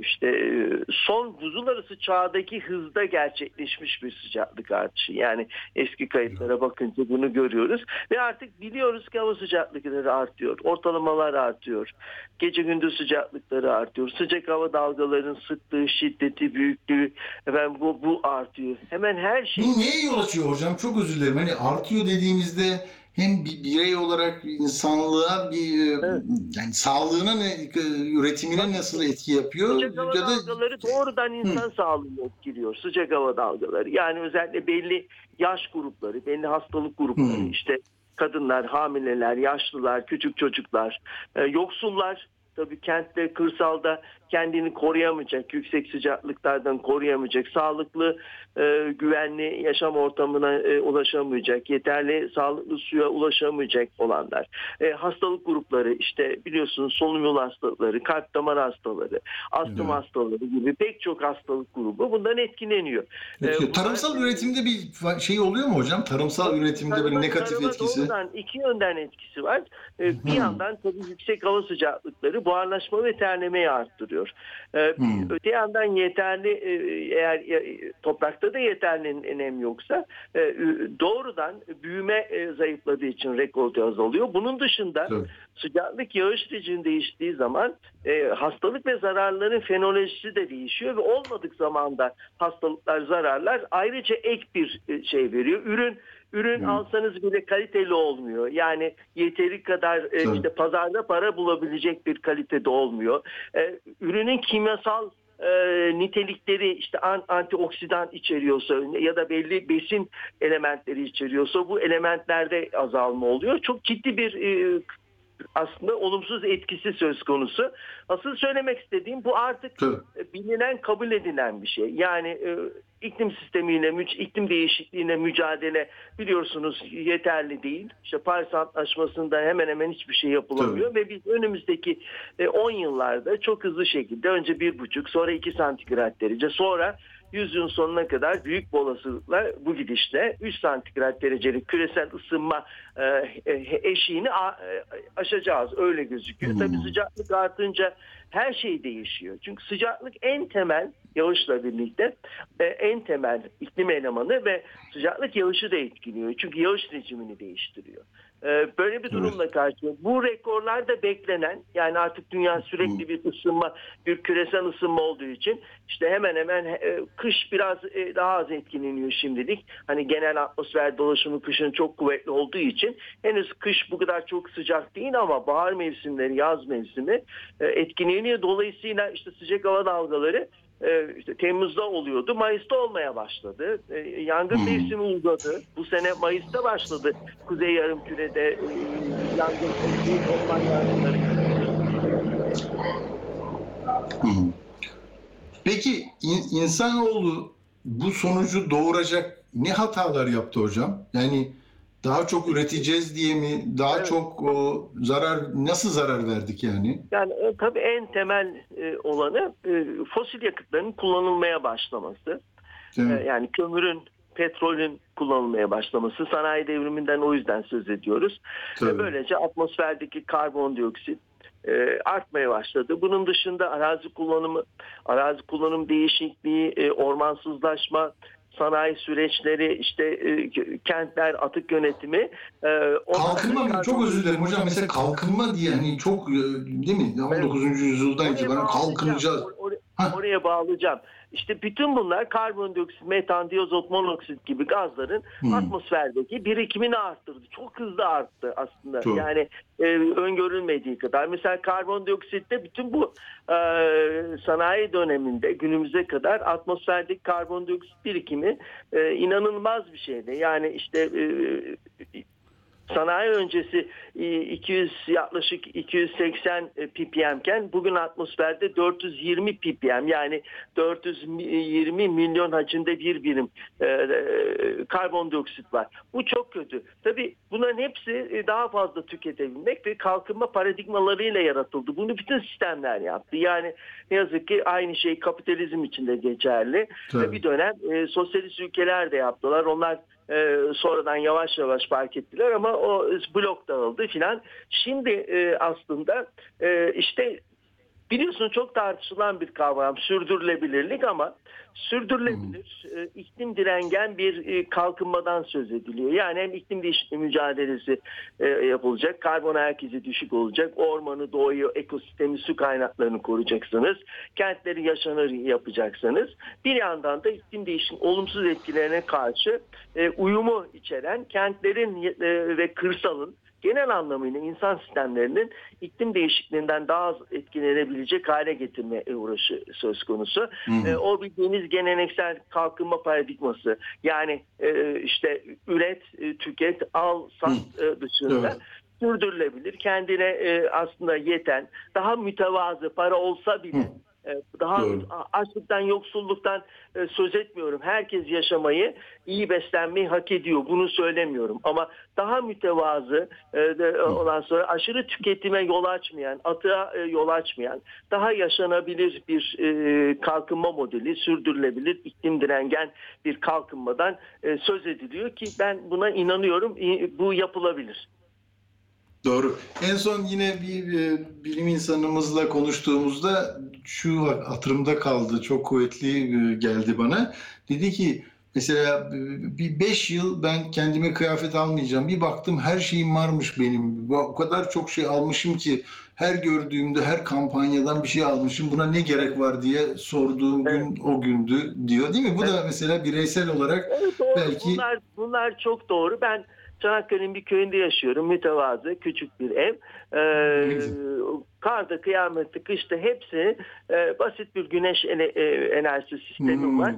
işte e, son buzul arası çağdaki hızda gerçekleşmiş bir sıcaklık artışı. Yani eski kayıtlara bakınca bunu görüyoruz ve artık biliyoruz ki hava sıcaklıkları artıyor. Ortalamalar artıyor. Gece gündüz sıcaklıkları artıyor. Sıcak hava dalgalarının sıklığı, şiddeti, büyüklüğü efendim bu bu artıyor. Hemen her şey Bu neye yol açıyor hocam? Çok özür dilerim. Hani artıyor dediğimizde hem bir birey olarak insanlığa bir e, Evet. yani sağlığına ne, e, üretimine nasıl etki yapıyor Sıcak hava ya da dalgaları doğrudan insan sağlığını etkiliyor. Sıcak hava dalgaları. Yani özellikle belli yaş grupları, belli hastalık grupları, Hmm. işte kadınlar, hamileler, yaşlılar, küçük çocuklar, e, yoksullar tabii kentte, kırsalda kendini koruyamayacak, yüksek sıcaklıklardan koruyamayacak, sağlıklı, e, güvenli yaşam ortamına e, ulaşamayacak, yeterli sağlıklı suya ulaşamayacak olanlar. E, hastalık grupları işte biliyorsunuz solunum yolu hastalıkları, kalp damar hastaları, astım Evet. hastaları gibi pek çok hastalık grubu bundan etkileniyor. Peki, Ee, tarımsal bunlar- üretimde bir şey oluyor mu hocam? Tarımsal üretimde bir Tarıma- negatif tarıma etkisi. doğrudan iki yönden etkisi var. Ee, Bir Hmm. yandan tabii yüksek hava sıcaklıkları buharlaşma ve terlemeyi arttırıyor. Ee, Hmm. Öte yandan yeterli e, eğer e, toprakta da yeterli nem yoksa e, doğrudan büyüme e, zayıfladığı için rekolte azalıyor. Bunun dışında Tabii. sıcaklık yağış rejimi değiştiği zaman e, hastalık ve zararların fenolojisi de değişiyor ve olmadık zamanda hastalıklar, zararlar ayrıca ek bir şey veriyor. Ürün ürün Hı. alsanız bile kaliteli olmuyor. Yani yeteri kadar e, işte pazarda para bulabilecek bir kalitede olmuyor. E, ürünün kimyasal e, nitelikleri işte an- antioksidan içeriyorsa ya da belli besin elementleri içeriyorsa bu elementlerde azalma oluyor. Çok ciddi bir e, aslında olumsuz etkisi söz konusu. Asıl söylemek istediğim bu artık Tabii. e, bilinen, kabul edilen bir şey. Yani e, iklim sistemiyle, iklim değişikliğine mücadele biliyorsunuz yeterli değil. İşte Paris Antlaşması'nda hemen hemen hiçbir şey yapılamıyor ve biz önümüzdeki e, 10 yıllarda çok hızlı şekilde önce 1,5 sonra 2 santigrat derece sonra yüzyılın sonuna kadar büyük bir olasılıkla bu gidişle 3 santigrat derecelik küresel ısınma e, e, eşiğini e, aşacağız öyle gözüküyor. Hmm. Tabii sıcaklık artınca her şey değişiyor. Çünkü sıcaklık en temel yağışla birlikte en temel iklim elemanı ve sıcaklık yağışı da etkiliyor. Çünkü yağış rejimini değiştiriyor. E, böyle bir durumla karşı bu rekorlar da beklenen yani artık dünya sürekli bir ısınma bir küresel ısınma olduğu için işte hemen hemen e, kış biraz e, daha az etkileniyor şimdilik. Hani genel atmosfer dolaşımı kışın çok kuvvetli olduğu için henüz kış bu kadar çok sıcak değil ama bahar mevsimleri, yaz mevsimi e, etkileniyor. Dolayısıyla işte sıcak hava dalgaları işte Temmuz'da oluyordu. Mayıs'ta olmaya başladı. E, yangın Hmm. mevsimi uzadı. Bu sene Mayıs'ta başladı. Kuzey Yarımküre'de e, yangın, orman yangınları. Hı. Peki in- insanoğlu bu sonucu doğuracak ne hatalar yaptı hocam? Yani daha çok üreteceğiz diye mi? Daha Evet. çok o, zarar nasıl zarar verdik yani? Yani e, tabii en temel e, olanı e, fosil yakıtların kullanılmaya başlaması. Değil mi? E, yani kömürün, petrolün kullanılmaya başlaması. Sanayi devriminden o yüzden söz ediyoruz. Tabii. Ve böylece atmosferdeki karbondioksit e, artmaya başladı. Bunun dışında arazi kullanımı, arazi kullanım değişikliği, e, ormansızlaşma, sanayi süreçleri, işte e, kentler, atık yönetimi. E, Kalkınma çok özür dilerim hocam mesela kalkınma diye hani çok e, değil mi 19. yüzyıldan itibaren kalkınacağız. Or- Oraya bağlayacağım. İşte bütün bunlar karbondioksit, metan, diyozot, monoksit gibi gazların Hmm. atmosferdeki birikimini arttırdı. Çok hızlı arttı aslında. Doğru. Yani e, öngörülmediği kadar. Mesela karbondioksitte bütün bu e, sanayi döneminde günümüze kadar atmosferdeki karbondioksit birikimi e, inanılmaz bir şeydi. Yani işte e, sanayi öncesi e, 200 yaklaşık 280 ppm iken bugün atmosferde 420 ppm yani 420 milyon hacimde bir birim e, e, karbondioksit var. Bu çok kötü. Tabii bunların hepsi e, daha fazla tüketebilmek ve kalkınma paradigmalarıyla yaratıldı. Bunu bütün sistemler yaptı. Yani ne yazık ki aynı şey kapitalizm için de geçerli. Tabii. Bir dönem e, sosyalist ülkeler de yaptılar. Onlar e, sonradan yavaş yavaş fark ettiler ama o blok dağıldı filan. Şimdi e, aslında e, işte biliyorsun çok tartışılan bir kavram sürdürülebilirlik ama sürdürülebilir e, iklim direngen bir e, kalkınmadan söz ediliyor. Yani hem iklim değişikliği mücadelesi e, yapılacak, karbon ayak izi düşük olacak, ormanı, doğayı, ekosistemi, su kaynaklarını koruyacaksınız, kentleri yaşanır yapacaksınız. Bir yandan da iklim değişikliği olumsuz etkilerine karşı e, uyumu içeren kentlerin e, ve kırsalın genel anlamıyla insan sistemlerinin iklim değişikliğinden daha az etkilenebilecek hale getirme uğraşı söz konusu. hı. E, o bildiğiniz geleneksel kalkınma paradigması yani e, işte üret, e, tüket, al, sat e, dışında Evet. sürdürülebilir, kendine e, aslında yeten, daha mütevazı para olsa bile Hı. E, daha Doğru. açlıktan, yoksulluktan e, söz etmiyorum. Herkes yaşamayı, iyi beslenmeyi hak ediyor. Bunu söylemiyorum. Ama daha mütevazı e, olan sonra aşırı tüketime yol açmayan, atığa yol açmayan, daha yaşanabilir bir kalkınma modeli, sürdürülebilir, iklim direngen bir kalkınmadan söz ediliyor ki ben buna inanıyorum. Bu yapılabilir. Doğru. En son yine bir e, bilim insanımızla konuştuğumuzda şu hatırımda kaldı. Çok kuvvetli e, geldi bana. Dedi ki mesela e, bir beş yıl ben kendime kıyafet almayacağım. Bir baktım her şeyim varmış benim. O kadar çok şey almışım ki her gördüğümde her kampanyadan bir şey almışım. Buna ne gerek var diye sorduğum gün o gündü diyor değil mi? Bu da mesela bireysel olarak Evet doğru. Belki- Bunlar, bunlar çok doğru. Ben Çanakkale'nin bir köyünde yaşıyorum. Mütevazı, küçük bir ev. Ee, karda, kıyamette, kışta hepsi e, basit bir güneş ene- e, enerjisi sistemi Hmm. var.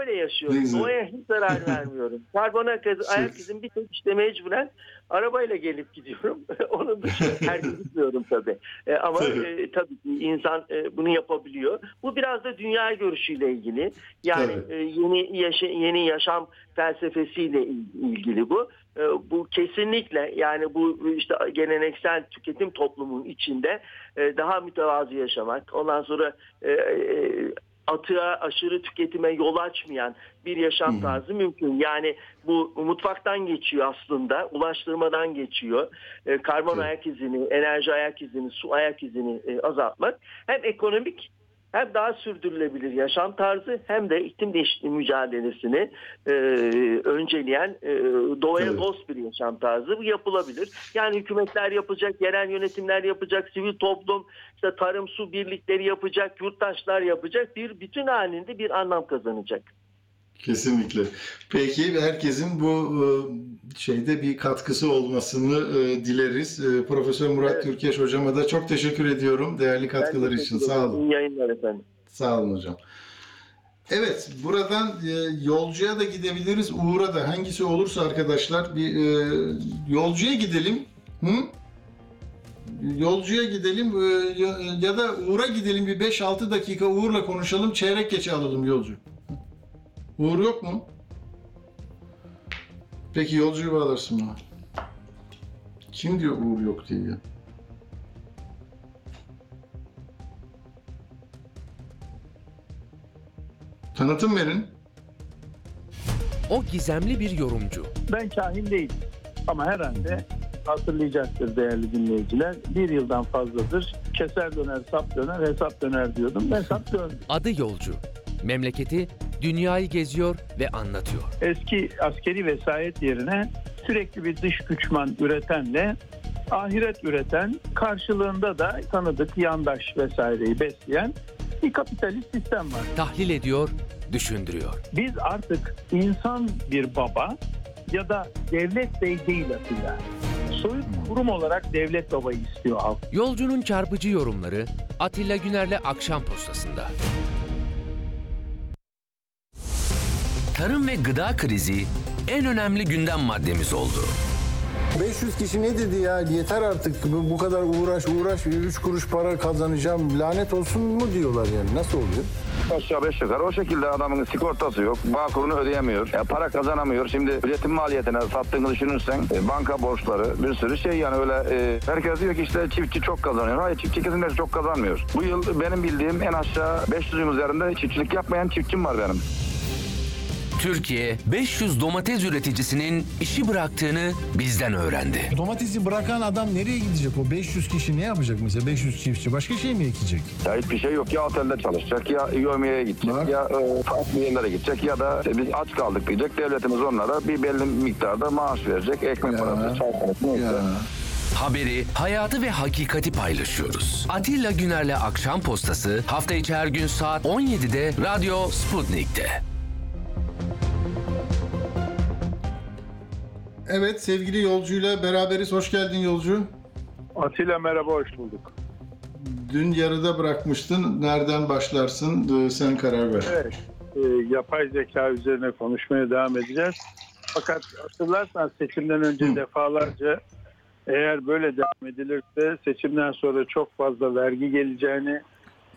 Öyle yaşıyorum. güzel. Doğaya hiç zarar vermiyorum. Karbon ayak izi- ayak izim bir tek işte mecburen arabayla gelip gidiyorum. Onun dışında her gün gitmiyorum tabii. E, ama Tabii. e, tabii insan e, bunu yapabiliyor. Bu biraz da dünya görüşüyle ilgili. Yani Tabii. e, yeni yaşa, yeni yaşam felsefesiyle il- ilgili bu. E, bu kesinlikle yani bu işte geleneksel tüketim toplumunun içinde e, daha mütevazı yaşamak. Ondan sonra e, e, atığa aşırı tüketime yol açmayan bir yaşam tarzı mümkün. Yani bu mutfaktan geçiyor aslında, ulaştırmadan geçiyor. E, karbon Evet. ayak izini, enerji ayak izini, su ayak izini e, azaltmak hem ekonomik hem daha sürdürülebilir yaşam tarzı hem de iklim değişikliği mücadelesini e, önceleyen e, doğaya Evet. dost bir yaşam tarzı yapılabilir. Yani hükümetler yapacak, yerel yönetimler yapacak, sivil toplum, işte tarım su birlikleri yapacak, yurttaşlar yapacak bir bütün halinde bir anlam kazanacak. Kesinlikle. Peki herkesin bu e, şeyde bir katkısı olmasını e, dileriz. E, Profesör Murat Evet. Türkeş hocama da çok teşekkür ediyorum değerli katkıları için. Sağ olun. İyi yayınlar efendim. Sağ olun hocam. Evet, buradan yolcuya da gidebiliriz. Uğur'a da hangisi olursa arkadaşlar bir yolcuya gidelim. Hı? Yolcuya gidelim ya, ya da Uğur'a gidelim bir 5-6 dakika Uğur'la konuşalım. Çeyrek geçe alalım yolcu. Uğur yok mu? Peki yolcuyu bağlarsın bana. Kim diyor Uğur yok diye ya? Tanıtım verin. O gizemli bir yorumcu. Ben kahin değilim. Ama herhalde hatırlayacaktır değerli dinleyiciler. Bir yıldan fazladır keser döner, sap döner, hesap döner diyordum. Hesap döndü. Adı yolcu. Memleketi dünyayı geziyor ve anlatıyor. Eski askeri vesayet yerine sürekli bir dış güçman üretenle ahiret üreten, karşılığında da tanıdık yandaş vesaireyi besleyen bir kapitalist sistem var. Tahlil ediyor, düşündürüyor. Biz artık insan bir baba ya da devlet bey değil Atilla. Soyut kurum olarak devlet babayı istiyor halk. Yolcunun çarpıcı yorumları Atilla Güner'le Akşam Postası'nda. Tarım ve gıda krizi en önemli gündem maddemiz oldu. 500 kişi ne dedi ya? Yeter artık bu, bu kadar uğraş uğraş 3 kuruş para kazanacağım lanet olsun mu diyorlar yani nasıl oluyor? Aşağı beş yukarı o şekilde adamın sigortası yok. Bağkurunu ödeyemiyor. E, para kazanamıyor. Şimdi üretim maliyetine sattığını düşünürsen e, banka borçları bir sürü şey yani öyle e, herkes diyor ki işte çiftçi çok kazanıyor. Hayır çiftçi kesinlikle çok kazanmıyor. Bu yıl benim bildiğim en aşağı 500'ün üzerinde çiftçilik yapmayan çiftçim var benim. Türkiye 500 domates üreticisinin işi bıraktığını bizden öğrendi. Domatesi bırakan adam nereye gidecek? O 500 kişi ne yapacak mesela 500 çiftçi başka şey mi ekecek? Ya hiçbir şey yok. Ya otelde çalışacak ya yövmeye gidecek Bak. ya e, farklı yerlere gidecek ya da e, biz aç kaldık diyecek. Devletimiz onlara bir belli miktarda maaş verecek. Ekmek Ya. parası, çay parası neyse. Ya. Haberi, hayatı ve hakikati paylaşıyoruz. Atilla Güner'le Akşam Postası hafta içi her gün saat 17'de Radyo Sputnik'te. Evet sevgili yolcuyla beraberiz. Hoş geldin yolcu. Atilla merhaba hoş bulduk. Dün yarıda bırakmıştın. Nereden başlarsın? Ee, Sen karar ver. Evet e, yapay zeka üzerine konuşmaya devam edeceğiz. Fakat hatırlarsan seçimden önce Hı. defalarca eğer böyle devam edilirse seçimden sonra çok fazla vergi geleceğini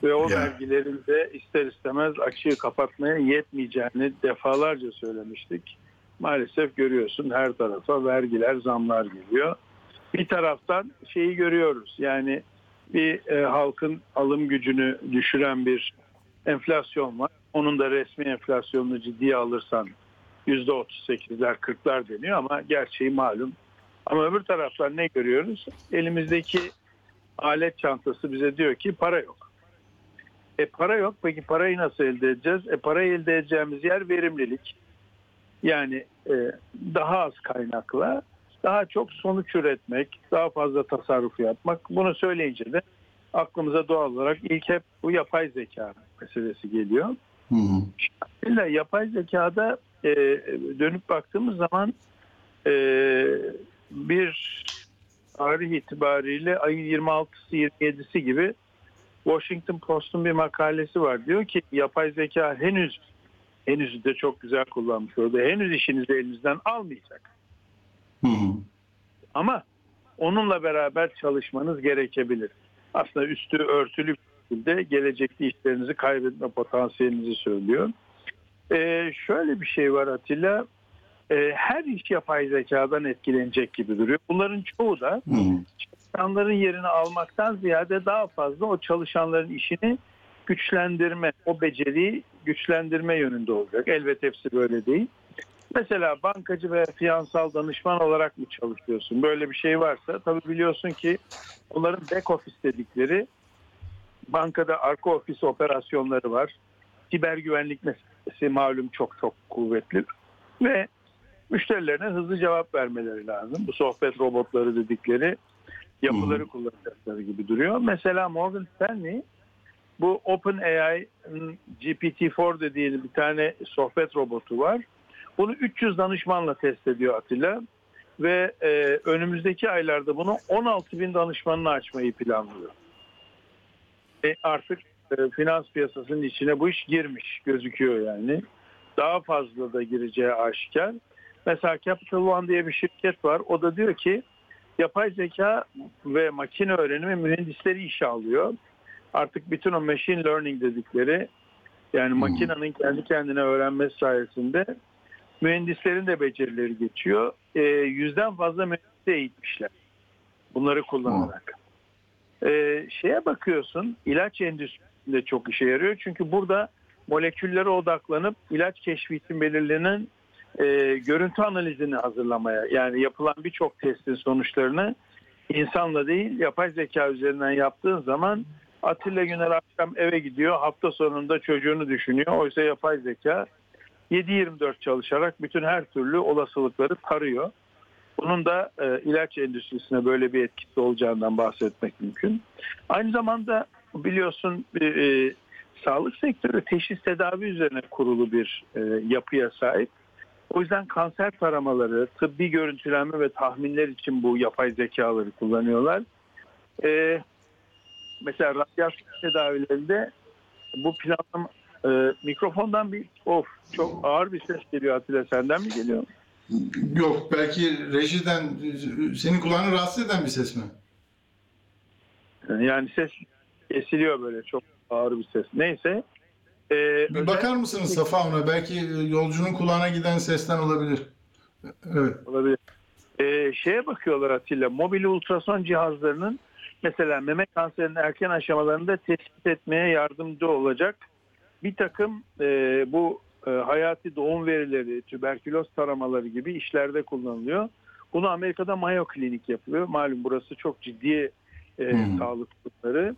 ve o Ya. vergilerin de ister istemez açığı kapatmaya yetmeyeceğini defalarca söylemiştik. Maalesef görüyorsun her tarafa vergiler, zamlar geliyor. Bir taraftan şeyi görüyoruz yani bir e, halkın alım gücünü düşüren bir enflasyon var. Onun da resmi enflasyonunu ciddiye alırsan %38'ler 40'lar deniyor ama gerçeği malum. Ama öbür taraftan ne görüyoruz? Elimizdeki alet çantası bize diyor ki para yok. E para yok. Peki parayı nasıl elde edeceğiz? E parayı elde edeceğimiz yer verimlilik. Yani e, daha az kaynakla daha çok sonuç üretmek, daha fazla tasarruf yapmak. Bunu söyleyince de aklımıza doğal olarak ilk hep bu yapay zeka meselesi geliyor. Hı hı. İlla yapay zekada e, dönüp baktığımız zaman e, bir tarih itibariyle ayın 26'sı 27'si gibi Washington Post'un bir makalesi var. Diyor ki yapay zeka henüz henüz de çok güzel kullanmış orada. Henüz işinizi elinizden almayacak. Hı hı. Ama onunla beraber çalışmanız gerekebilir. Aslında üstü örtülü bir şekilde gelecekte işlerinizi kaybetme potansiyelinizi söylüyor. Ee, şöyle bir şey var Atilla. Ee, her iş yapay zekadan etkilenecek gibi duruyor. Bunların çoğu da Hı hı. çalışanların yerini almaktan ziyade daha fazla o çalışanların işini güçlendirme, o beceriyi güçlendirme yönünde olacak. Elbette hepsi böyle değil. Mesela bankacı veya finansal danışman olarak mı çalışıyorsun? Böyle bir şey varsa tabii biliyorsun ki onların back office dedikleri bankada arka ofis operasyonları var. Siber güvenlik meselesi malum çok çok kuvvetli ve müşterilerine hızlı cevap vermeleri lazım. Bu sohbet robotları dedikleri yapıları kullanacakları gibi duruyor. Mesela Morgan Stanley bu OpenAI'nin GPT-4 dediği bir tane sohbet robotu var. Bunu 300 danışmanla test ediyor Atilla ve e, önümüzdeki aylarda bunu 16 bin danışmanla açmayı planlıyor. E, artık e, finans piyasasının içine bu iş girmiş gözüküyor yani. Daha fazla da gireceği aşikar. Mesela Capital One diye bir şirket var. O da diyor ki yapay zeka ve makine öğrenimi mühendisleri işe alıyor. Artık bütün o machine learning dedikleri Yani makinenin kendi kendine öğrenmesi sayesinde mühendislerin de becerileri geçiyor. E, yüzden fazla mühendisi eğitmişler. Bunları kullanarak. E, şeye bakıyorsun ilaç endüstrisinde çok işe yarıyor. Çünkü burada moleküllere odaklanıp ilaç keşfi için belirlenen e, görüntü analizini hazırlamaya yani yapılan birçok testin sonuçlarını insanla değil yapay zeka üzerinden yaptığın zaman Atilla Güner akşam eve gidiyor hafta sonunda çocuğunu düşünüyor. Oysa yapay zeka 7-24 çalışarak bütün her türlü olasılıkları tarıyor. Bunun da e, ilaç endüstrisine böyle bir etkisi olacağından bahsetmek mümkün. Aynı zamanda biliyorsun bir, e, sağlık sektörü teşhis tedavi üzerine kurulu bir e, yapıya sahip. O yüzden kanser taramaları, tıbbi görüntülenme ve tahminler için bu yapay zekaları kullanıyorlar. E, mesela radyasyon tedavilerinde bu planlama e, mikrofondan bir of çok ağır bir ses geliyor Atilla senden mi geliyor? Yok belki rejiden senin kulağını rahatsız eden bir ses mi? Yani ses kesiliyor böyle çok ağır bir ses. Neyse. E, Bir bakar mısınız Safa ona? Belki yolcunun kulağına giden sesten olabilir. Evet. olabilir. Ee, şeye bakıyorlar Atilla. Mobil ultrason cihazlarının mesela meme kanserinin erken aşamalarında tespit etmeye yardımcı olacak bir takım e, bu e, hayati doğum verileri, tüberküloz taramaları gibi işlerde kullanılıyor. Bunu Amerika'da Mayo Klinik yapılıyor. Malum burası çok ciddi e, Hmm. sağlık kurumları.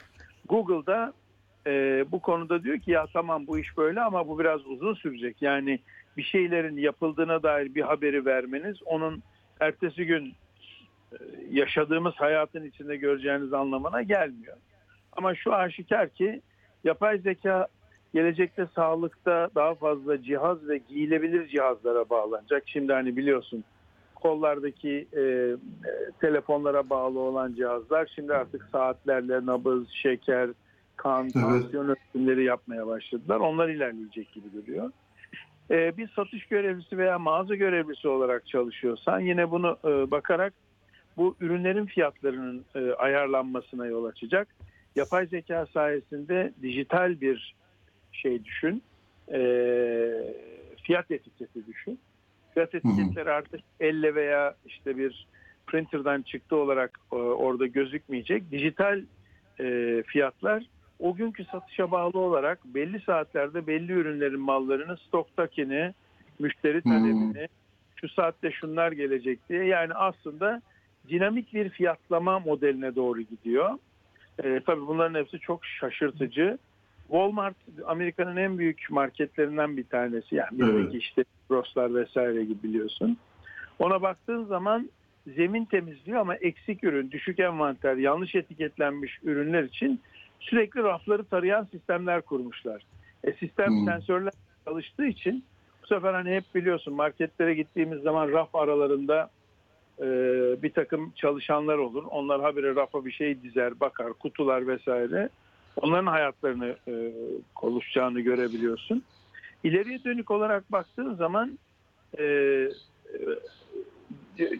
Google'da e, bu konuda diyor ki ya tamam bu iş böyle ama bu biraz uzun sürecek. Yani bir şeylerin yapıldığına dair bir haberi vermeniz onun ertesi gün yaşadığımız hayatın içinde göreceğiniz anlamına gelmiyor. Ama şu aşikar ki yapay zeka gelecekte sağlıkta daha fazla cihaz ve giyilebilir cihazlara bağlanacak. Şimdi hani biliyorsun kollardaki e, e, telefonlara bağlı olan cihazlar şimdi artık saatlerle nabız, şeker, kan, Evet. tansiyon ölçümleri yapmaya başladılar. Onlar ilerleyecek gibi duruyor. E, bir satış görevlisi veya mağaza görevlisi olarak çalışıyorsan yine bunu e, bakarak bu ürünlerin fiyatlarının e, ayarlanmasına yol açacak. Yapay zeka sayesinde dijital bir şey düşün. E, fiyat etiketi düşün. Fiyat etiketleri artık elle veya işte bir printer'dan çıktı olarak e, orada gözükmeyecek. Dijital e, fiyatlar o günkü satışa bağlı olarak belli saatlerde belli ürünlerin mallarını stoktakini, müşteri Hmm. talebini, şu saatte şunlar gelecek diye yani aslında dinamik bir fiyatlama modeline doğru gidiyor. E, tabii bunların hepsi çok şaşırtıcı. Walmart Amerika'nın en büyük marketlerinden bir tanesi. Yani Evet. işte Ross'lar vesaire gibi biliyorsun. Ona baktığın zaman zemin temizliyor ama eksik ürün, düşük envanter, yanlış etiketlenmiş ürünler için sürekli rafları tarayan sistemler kurmuşlar. E, sistem Hmm. sensörler çalıştığı için bu sefer hani hep biliyorsun marketlere gittiğimiz zaman raf aralarında e, bir takım çalışanlar olur. Onlar habire rafa bir şey dizer, bakar, kutular vesaire. Onların hayatlarını e, oluşacağını görebiliyorsun. İleriye dönük olarak baktığın zaman e, e,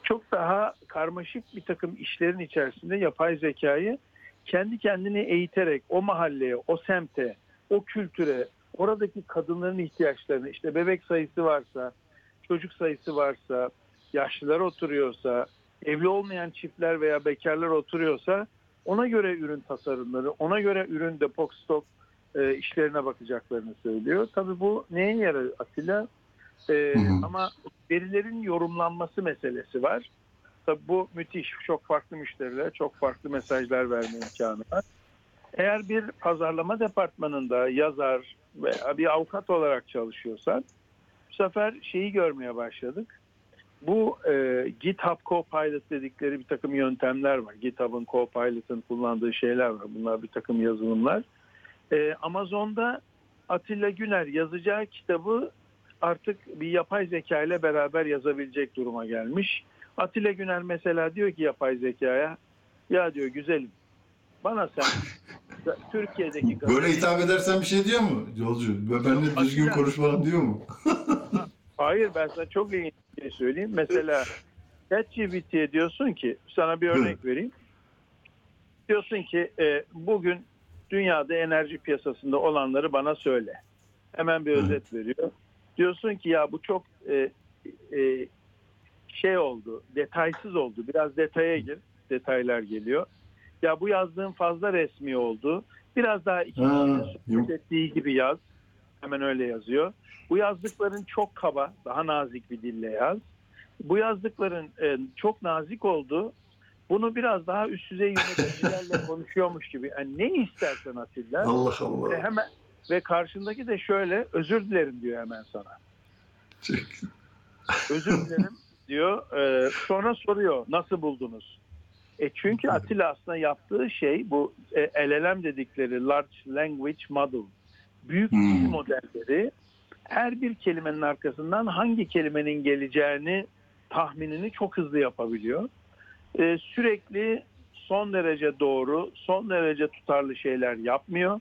çok daha karmaşık bir takım işlerin içerisinde yapay zekayı kendi kendini eğiterek o mahalleye, o semte, o kültüre, oradaki kadınların ihtiyaçlarını, işte bebek sayısı varsa, çocuk sayısı varsa, yaşlılar oturuyorsa, evli olmayan çiftler veya bekarlar oturuyorsa ona göre ürün tasarımları, ona göre ürün depok stok e, işlerine bakacaklarını söylüyor. Tabii bu neye yarar Atilla? E, Hı hı. ama verilerin yorumlanması meselesi var. Tabii bu müthiş. Çok farklı müşterilere çok farklı mesajlar verme imkanı var. Eğer bir pazarlama departmanında yazar veya bir avukat olarak çalışıyorsan bu sefer şeyi görmeye başladık. Bu e, GitHub Copilot dedikleri bir takım yöntemler var. GitHub'ın Copilot'ın kullandığı şeyler var. Bunlar bir takım yazılımlar. E, Amazon'da Atilla Güner yazacağı kitabı artık bir yapay zeka ile beraber yazabilecek duruma gelmiş. Atilla Güner mesela diyor ki yapay zekaya ya diyor güzelim bana sen Türkiye'deki Böyle hitap edersen bir şey diyor mu yolcu? Benimle düzgün Atilla- konuş falan diyor mu? Hayır ben sana çok bir şey söyleyeyim. Mesela ChatGPT'ye diyorsun ki sana bir örnek vereyim. Diyorsun ki e, bugün dünyada enerji piyasasında olanları bana söyle. Hemen bir özet veriyor. Diyorsun ki ya bu çok e, e, şey oldu, detaysız oldu. Biraz detaya gir, detaylar geliyor. Ya bu yazdığın fazla resmi oldu. Biraz daha iki Ha, kişinin yok. sohbet ettiği gibi yaz. Hemen öyle yazıyor. Bu yazdıkların çok kaba, daha nazik bir dille yaz. Bu yazdıkların e, çok nazik oldu. Bunu biraz daha üst düzey yöneticilerle konuşuyormuş gibi. Yani ne istersen Atilla. Allah Allah. hemen ve karşındaki de şöyle özür dilerim diyor hemen sana. Özür dilerim diyor. Ee, sonra soruyor nasıl buldunuz? E çünkü Atilla aslında yaptığı şey bu e, LLM dedikleri Large Language Model. Büyük Hmm. dil modelleri her bir kelimenin arkasından hangi kelimenin geleceğini tahminini çok hızlı yapabiliyor. Ee, sürekli son derece doğru, son derece tutarlı şeyler yapmıyor.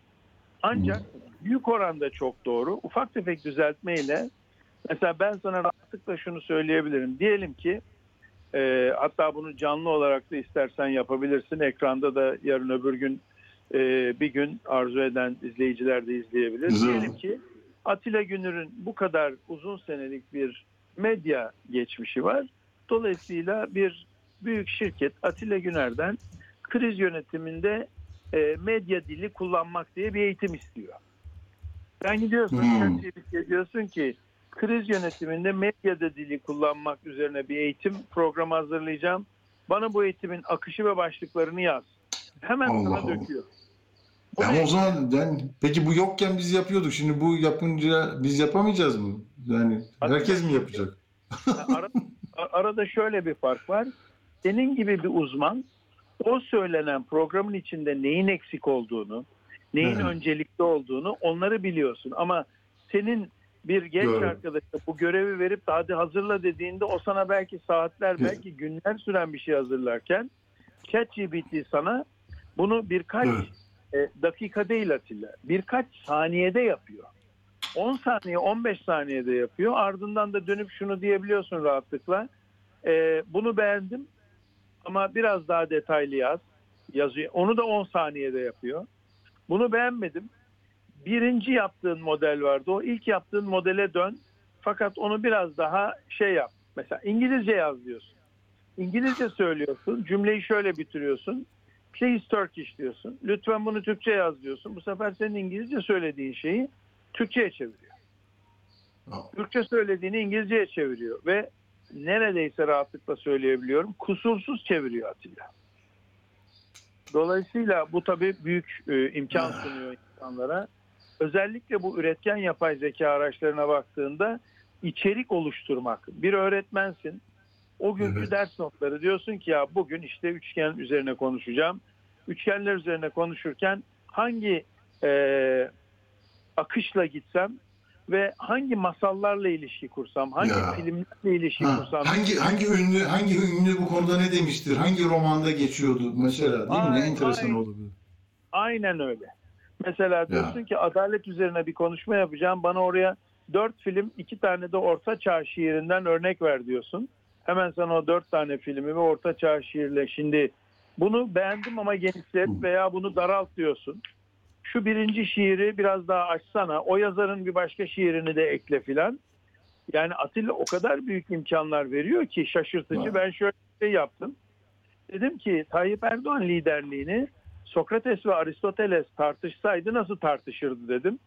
Ancak büyük oranda çok doğru. Ufak tefek düzeltmeyle mesela ben sana rahatlıkla şunu söyleyebilirim. Diyelim ki e, hatta bunu canlı olarak da istersen yapabilirsin. Ekranda da yarın öbür gün e, bir gün arzu eden izleyiciler de izleyebilir. Diyelim ki Atilla Günür'ün bu kadar uzun senelik bir medya geçmişi var. Dolayısıyla bir büyük şirket Atilla Güner'den kriz yönetiminde e, medya dili kullanmak diye bir eğitim istiyor. Sen gidiyorsun, Hmm. ChatGPT'ye diyorsun ki kriz yönetiminde medyada dili kullanmak üzerine bir eğitim programı hazırlayacağım. Bana bu eğitimin akışı ve başlıklarını yaz. Hemen Allah sana Allah. döküyor. Ama ne? o zaman ben peki bu yokken biz yapıyorduk. Şimdi bu yapınca biz yapamayacağız mı? Yani herkes mi yapacak? Ara- arada şöyle bir fark var. Senin gibi bir uzman o söylenen programın içinde neyin eksik olduğunu, neyin Evet. öncelikli olduğunu onları biliyorsun. Ama senin bir genç Doğru. arkadaşa bu görevi verip de hadi hazırla dediğinde o sana belki saatler, belki günler süren bir şey hazırlarken ChatGPT sana bunu birkaç Evet. e, dakika değil Atilla, birkaç saniyede yapıyor. 10 saniye, 15 saniyede yapıyor. Ardından da dönüp şunu diyebiliyorsun rahatlıkla. E, bunu beğendim ama biraz daha detaylı yaz. Yazıyor. Onu da 10 saniyede yapıyor. Bunu beğenmedim. Birinci yaptığın model vardı. O ilk yaptığın modele dön. Fakat onu biraz daha şey yap. Mesela İngilizce yaz diyorsun. İngilizce söylüyorsun. Cümleyi şöyle bitiriyorsun. Please Turkish diyorsun. Lütfen bunu Türkçe yaz diyorsun. Bu sefer senin İngilizce söylediğin şeyi Türkçe'ye çeviriyor. Türkçe söylediğini İngilizce'ye çeviriyor ve neredeyse rahatlıkla söyleyebiliyorum kusursuz çeviriyor Atilla. Dolayısıyla bu tabii büyük e, imkan sunuyor insanlara. Özellikle bu üretken yapay zeka araçlarına baktığında içerik oluşturmak. Bir öğretmensin. O günkü Evet. ders notları diyorsun ki ya bugün işte üçgen üzerine konuşacağım. Üçgenler üzerine konuşurken hangi e, akışla gitsem ve hangi masallarla ilişki kursam, hangi Ya. filmlerle ilişki Ha, kursam. hangi hangi ünlü hangi ünlü bu konuda ne demiştir? Hangi romanda geçiyordu mesela? Değil mi? Ne Aynen, enteresan aynen. olabilir. Aynen öyle. Mesela diyorsun ki adalet üzerine bir konuşma yapacağım. Bana oraya dört film, iki tane de Orta Çağ şiirinden örnek ver diyorsun. Hemen sana o dört tane filmi ve Orta Çağ şiirle şimdi bunu beğendim ama genişlet veya bunu daralt diyorsun. Şu birinci şiiri biraz daha açsana. O yazarın bir başka şiirini de ekle filan. Yani Atilla o kadar büyük imkanlar veriyor ki şaşırtıcı. Ben şöyle bir şey yaptım. Dedim ki Tayyip Erdoğan liderliğini Sokrates ve Aristoteles tartışsaydı nasıl tartışırdı dedim.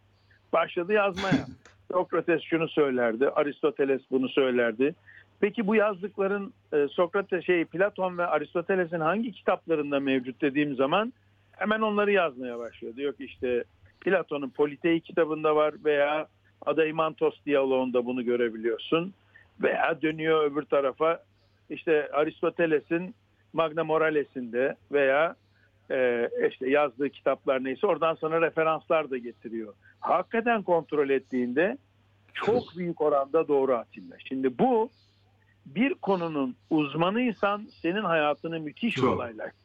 Başladı yazmaya. Sokrates şunu söylerdi, Aristoteles bunu söylerdi. Peki bu yazdıkların e, Sokrates şey Platon ve Aristoteles'in hangi kitaplarında mevcut dediğim zaman hemen onları yazmaya başlıyor. Diyor ki işte Platon'un Politei kitabında var veya Adeimantos diyaloğunda bunu görebiliyorsun. Veya dönüyor öbür tarafa işte Aristoteles'in Magna Morales'inde veya e, işte yazdığı kitaplar neyse oradan sonra referanslar da getiriyor. Hakikaten kontrol ettiğinde çok büyük oranda doğru Atilla. Şimdi bu bir konunun uzmanıysan senin hayatını müthiş Çok. kolaylaştırıyor.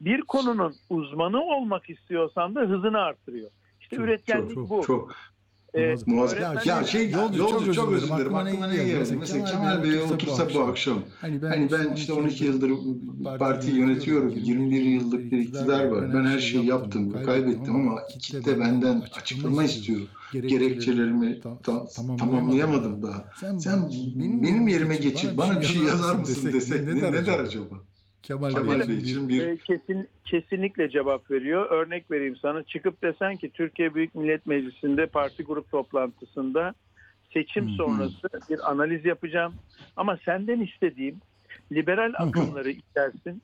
Bir konunun uzmanı olmak istiyorsan da hızını artırıyor. İşte üretkenlik çok, bu. Çok. Ee, Muazzam. Öğretmen- Ya şey Yolcu, yolcu, çok çok, özür dilerim. Aklıma ne geldi? Mesela Mesela Kemal Kemal Bey Bey otursa bu akşam. Hani ben, Hani ben işte 12 yıldır parti yönetiyorum. 21 yıllık bir iktidar var. Ben her şeyi yaptım, kaybettim ama kitle benden açıklama istiyor. Gerekçelerimi ta- tamamlayamadım daha. Sen benim yerime geçip bana bir şey yazar mısın desek ne, ne der acaba? Kemal, Kemal Bey Bey için bir Ee, kesin kesinlikle cevap veriyor. Örnek vereyim sana. Çıkıp desen ki Türkiye Büyük Millet Meclisi'nde parti grup toplantısında seçim sonrası bir analiz yapacağım. Ama senden istediğim liberal akımları içersin.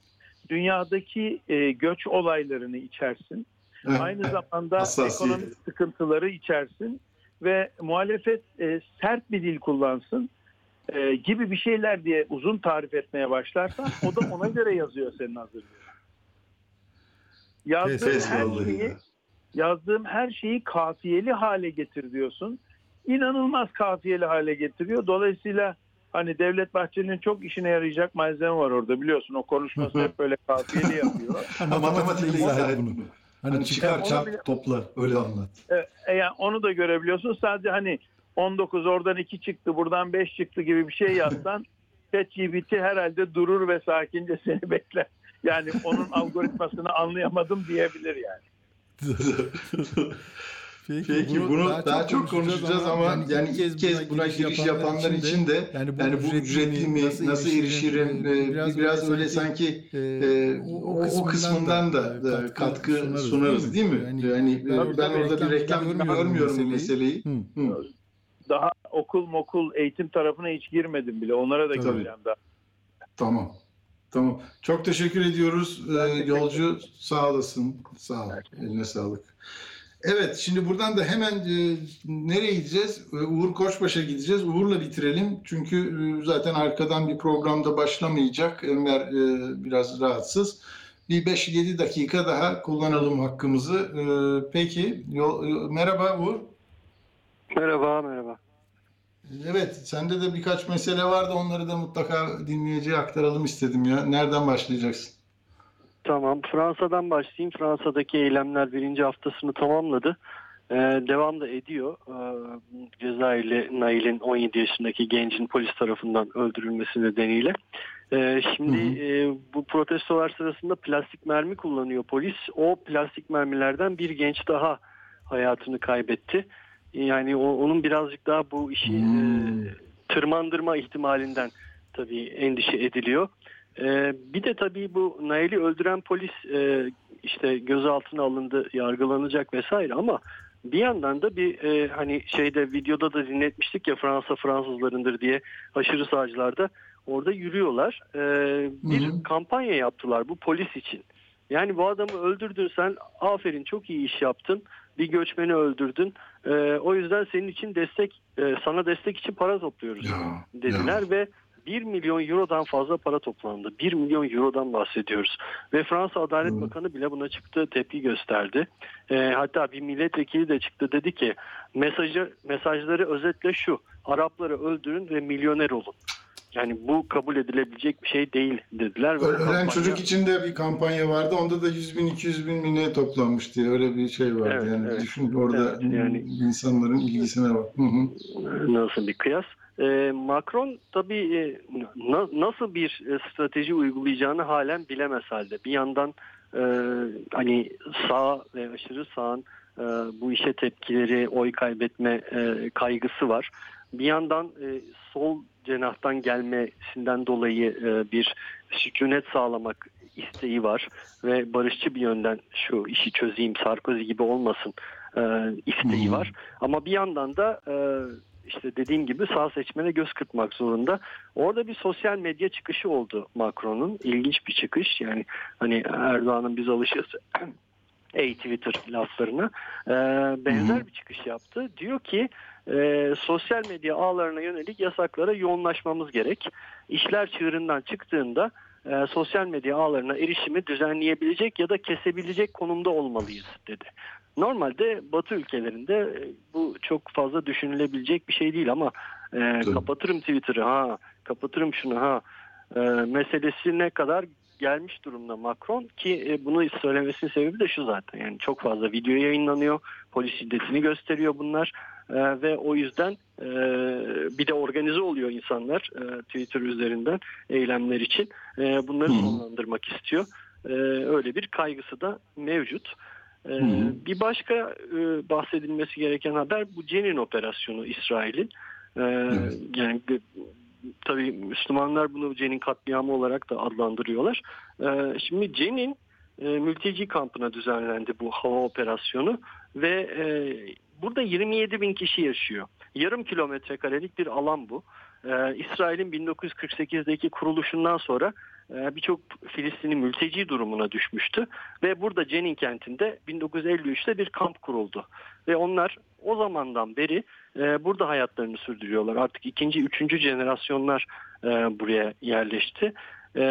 Dünyadaki e, göç olaylarını içersin. Aynı zamanda ekonomik sıkıntıları içersin ve muhalefet e, sert bir dil kullansın e, gibi bir şeyler diye uzun tarif etmeye başlarsan o da ona göre yazıyor senin hazırlığın. Yazdığım her şeyi ya. yazdığım her şeyi kafiyeli hale getir diyorsun. İnanılmaz kafiyeli hale getiriyor. Dolayısıyla hani Devlet Bahçeli'nin çok işine yarayacak malzeme var orada biliyorsun. O konuşması hep böyle kafiyeli yapıyor. matematikle izah bunu. Hani Hani çıkar onu bile- çarp topla öyle anlat. E, yani onu da görebiliyorsun. Sadece hani 19 oradan 2 çıktı buradan 5 çıktı gibi bir şey yazsan ChatGPT herhalde durur ve sakince seni bekler. Yani onun algoritmasını anlayamadım diyebilir yani. Peki bunu, daha, çok konuşacağız ama, yani, ilk kez buna giriş yapanlar için de yani bu, ücretli mi, nasıl, erişirim, e, biraz, biraz öyle sanki e, o, o kısmından da, da katkı sunarız, sunarız değil mi? Yani, yani ben, ben orada bir reklam görmüyorum bu meseleyi. Hı. Hı. Daha okul mokul eğitim tarafına hiç girmedim bile. Onlara da Tabii. gireceğim daha. Tamam. Tamam. Çok teşekkür ediyoruz. Ee, teşekkür yolcu sağ olasın. Sağ ol. Eline sağlık. Evet, şimdi buradan da hemen e, nereye gideceğiz? E, Uğur Koçbaş'a gideceğiz. Uğur'la bitirelim. Çünkü e, zaten arkadan bir programda başlamayacak. Enver e, biraz rahatsız. Bir 5-7 dakika daha kullanalım hakkımızı. E, peki, yol, e, merhaba Uğur. Merhaba, merhaba. Evet, sende de birkaç mesele vardı. Onları da mutlaka dinleyiciye aktaralım istedim ya. Nereden başlayacaksın? Tamam, Fransa'dan başlayayım. Fransa'daki eylemler birinci haftasını tamamladı. Ee, devam da ediyor. Ee, Cezayirli Nail'in 17 yaşındaki gencin polis tarafından öldürülmesi nedeniyle. Ee, şimdi Hı hı. e, bu protestolar sırasında plastik mermi kullanıyor polis. O plastik mermilerden bir genç daha hayatını kaybetti. Yani o, onun birazcık daha bu işi Hmm. e, tırmandırma ihtimalinden tabii endişe ediliyor. Ee, bir de tabii bu Nail'i öldüren polis e, işte gözaltına alındı, yargılanacak vesaire ama bir yandan da bir e, hani şeyde videoda da dinletmiştik ya Fransa Fransızlarındır diye aşırı sağcılar da orada yürüyorlar. Ee, bir Hı hı. kampanya yaptılar bu polis için. Yani bu adamı öldürdün sen aferin çok iyi iş yaptın. Bir göçmeni öldürdün. Ee, o yüzden senin için destek e, sana destek için para topluyoruz Ya, dediler ve 1 milyon eurodan fazla para toplandı. 1 milyon eurodan bahsediyoruz. Ve Fransa Adalet Hı. Bakanı bile buna çıktı, tepki gösterdi. Ee, hatta bir milletvekili de çıktı dedi ki mesajı mesajları özetle şu. Arapları öldürün ve milyoner olun. Yani bu kabul edilebilecek bir şey değil dediler. Ö- Ölen kampanya- çocuk için de bir kampanya vardı. Onda da 100 bin, 200 bin mi ne toplanmış diye öyle bir şey vardı. Evet, yani evet. düşün orada Evet, yani- insanların ilgisine bak. Hı hı. Nasıl bir kıyas? Ee, Macron tabii e, na- nasıl bir e, strateji uygulayacağını halen bilemez halde. Bir yandan e, hani sağ ve aşırı sağın e, bu işe tepkileri, oy kaybetme e, kaygısı var. Bir yandan e, sol cenahtan gelmesinden dolayı e, bir sükunet sağlamak isteği var ve barışçı bir yönden şu işi çözeyim Sarkozy gibi olmasın e, isteği Hmm. var. Ama bir yandan da e, işte dediğim gibi sağ seçmene göz kırpmak zorunda. Orada bir sosyal medya çıkışı oldu Macron'un. İlginç bir çıkış. Yani hani Erdoğan'ın biz alışırız ey Twitter laflarına e, benzer bir çıkış yaptı. Diyor ki e, sosyal medya ağlarına yönelik yasaklara yoğunlaşmamız gerek. İşler çığırından çıktığında e, sosyal medya ağlarına erişimi düzenleyebilecek ya da kesebilecek konumda olmalıyız dedi. Normalde Batı ülkelerinde e, bu çok fazla düşünülebilecek bir şey değil ama e, Tabii. kapatırım Twitter'ı ha, kapatırım şunu ha e, meselesine kadar gelmiş durumda Macron ki e, bunu söylemesinin sebebi de şu zaten yani çok fazla video yayınlanıyor polis şiddetini gösteriyor bunlar E, ve o yüzden e, bir de organize oluyor insanlar e, Twitter üzerinden eylemler için. E, bunları sonlandırmak istiyor. E, öyle bir kaygısı da mevcut. E, Hı. bir başka e, bahsedilmesi gereken haber bu Cenin operasyonu İsrail'in. E, Evet. Yani tabii Müslümanlar bunu Cenin katliamı olarak da adlandırıyorlar. E, şimdi Cenin e, mülteci kampına düzenlendi bu hava operasyonu ve e, burada 27 bin kişi yaşıyor. Yarım kilometre karelik bir alan bu. E, İsrail'in 1948'deki kuruluşundan sonra birçok Filistinli mülteci durumuna düşmüştü. Ve burada Cenin kentinde 1953'te bir kamp kuruldu. Ve onlar o zamandan beri e, burada hayatlarını sürdürüyorlar. Artık ikinci, üçüncü jenerasyonlar e, buraya yerleşti. E,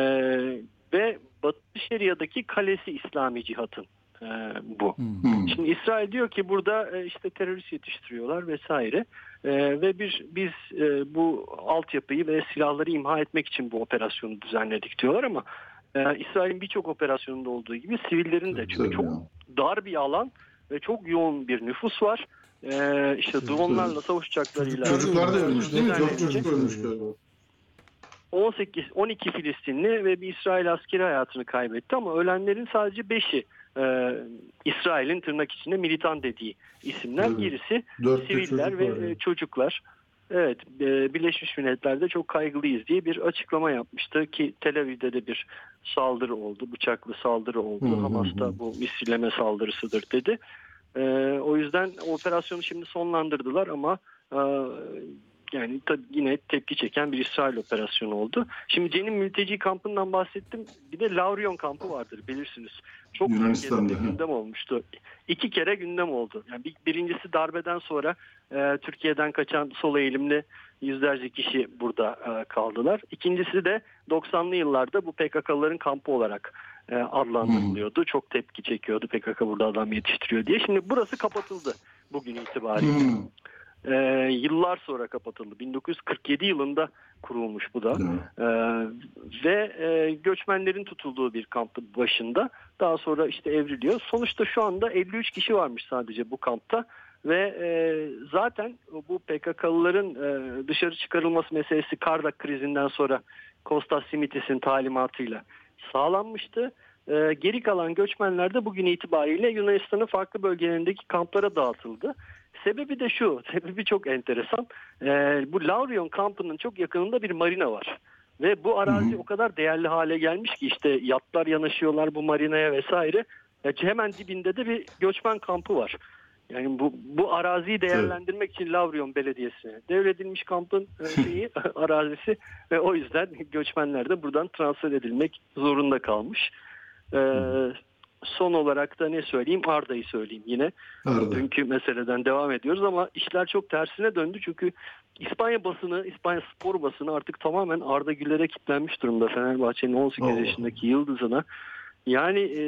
ve Batı Şeria'daki kalesi İslami cihatın bu. Hı. Şimdi İsrail diyor ki burada işte terörist yetiştiriyorlar vesaire E, ve bir biz e, bu altyapıyı ve silahları imha etmek için bu operasyonu düzenledik diyorlar ama e, İsrail'in birçok operasyonunda olduğu gibi sivillerin de çünkü çok dar bir alan ve çok yoğun bir nüfus var. E, işte dronlarla, savaş uçaklarıyla Çocuklar da ölmüş değil mi? Çok çocuk ölmüş galiba. 18 12 Filistinli ve bir İsrail askeri hayatını kaybetti ama ölenlerin sadece 5'i e, İsrail'in tırnak içinde militan dediği isimler. Evet. Gerisi Dört de siviller çocuk ve var e, çocuklar. Evet, e, Birleşmiş Milletler'de çok kaygılıyız diye bir açıklama yapmıştı ki Tel Aviv'de de bir saldırı oldu, bıçaklı saldırı oldu. Hı hı Hamas'ta bu misilleme saldırısıdır dedi. E, o yüzden operasyonu şimdi sonlandırdılar ama yani tabii yine tepki çeken bir İsrail operasyonu oldu. Şimdi Cenin mülteci kampından bahsettim. Bir de Laurion kampı vardır bilirsiniz. Çok Yunanistan'da, gündem olmuştu. İki kere gündem oldu. Yani bir- birincisi darbeden sonra e, Türkiye'den kaçan sol eğilimli yüzlerce kişi burada e, kaldılar. İkincisi de 90'lı yıllarda bu PKK'ların kampı olarak e, adlandırılıyordu. Çok tepki çekiyordu PKK burada adam yetiştiriyor diye. Şimdi burası kapatıldı bugün itibariyle. Hı. Ee, yıllar sonra kapatıldı. 1947 yılında kurulmuş bu da. Ee, ve e, göçmenlerin tutulduğu bir kampın başında. Daha sonra işte evriliyor. Sonuçta şu anda 53 kişi varmış sadece bu kampta. Ve e, zaten bu PKK'lıların e, dışarı çıkarılması meselesi Kardak krizinden sonra Kostas Simitis'in talimatıyla sağlanmıştı. E, geri kalan göçmenler de bugün itibariyle Yunanistan'ın farklı bölgelerindeki kamplara dağıtıldı. Sebebi de şu, sebebi çok enteresan. Ee, bu Laurion kampının çok yakınında bir marina var. Ve bu arazi Hı hı. o kadar değerli hale gelmiş ki işte yatlar yanaşıyorlar bu marinaya vesaire. Ya hemen dibinde de bir göçmen kampı var. Yani bu bu araziyi değerlendirmek için Lavrion Belediyesi'ne devredilmiş kampın e, şeyi arazisi ve o yüzden göçmenler de buradan transfer edilmek zorunda kalmış. Ee, son olarak da ne söyleyeyim? Arda'yı söyleyeyim yine Arda. dünkü meseleden devam ediyoruz ama işler çok tersine döndü çünkü İspanya basını, İspanya spor basını artık tamamen Arda Güler'e kilitlenmiş durumda Fenerbahçe'nin 18 Allah. yaşındaki yıldızına. Yani e,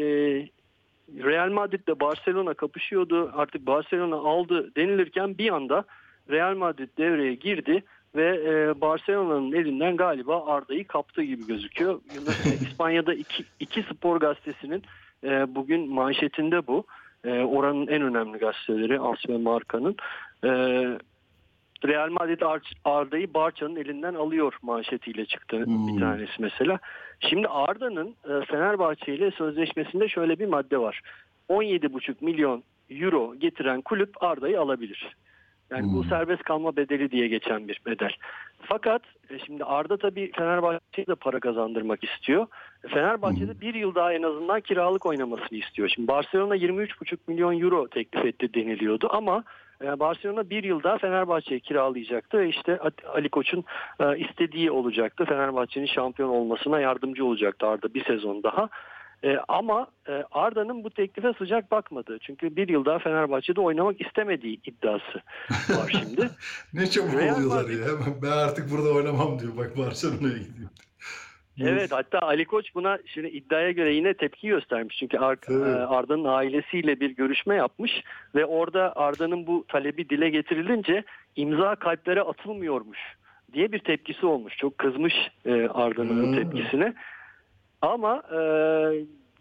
Real Madrid'le Barcelona kapışıyordu. Artık Barcelona aldı denilirken bir anda Real Madrid devreye girdi ve e, Barcelona'nın elinden galiba Arda'yı kaptığı gibi gözüküyor. İspanya'da iki, iki spor gazetesinin e, bugün manşetinde bu. E, oranın en önemli gazeteleri As ve Marka'nın. E, Real Madrid Ar- Arda'yı Barça'nın elinden alıyor manşetiyle çıktı Hmm. bir tanesi mesela. Şimdi Arda'nın e, Fenerbahçe ile sözleşmesinde şöyle bir madde var. 17,5 milyon euro getiren kulüp Arda'yı alabilir. Yani bu Hmm. serbest kalma bedeli diye geçen bir bedel. Fakat e, şimdi Arda tabii Fenerbahçe'ye de para kazandırmak istiyor. Fenerbahçe'de bir yıl daha en azından kiralık oynamasını istiyor. Şimdi Barcelona 23,5 milyon euro teklif etti deniliyordu ama e, Barcelona bir yıl daha Fenerbahçe'ye kiralayacaktı ve işte Ali Koç'un e, istediği olacaktı. Fenerbahçe'nin şampiyon olmasına yardımcı olacaktı Arda bir sezon daha. E, ama e, Arda'nın bu teklife sıcak bakmadı. Çünkü bir yıl daha Fenerbahçe'de oynamak istemediği iddiası var şimdi. Ne çabuk Real oluyorlar Madrid- ya. Ben artık burada oynamam diyor. Bak Barcelona'ya gideyim. Evet hatta Ali Koç buna şimdi iddiaya göre yine tepki göstermiş. Çünkü Ar- Evet. e, Arda'nın ailesiyle bir görüşme yapmış ve orada Arda'nın bu talebi dile getirilince imza kalplere atılmıyormuş diye bir tepkisi olmuş. Çok kızmış e, Arda'nın bu tepkisine. Ama e,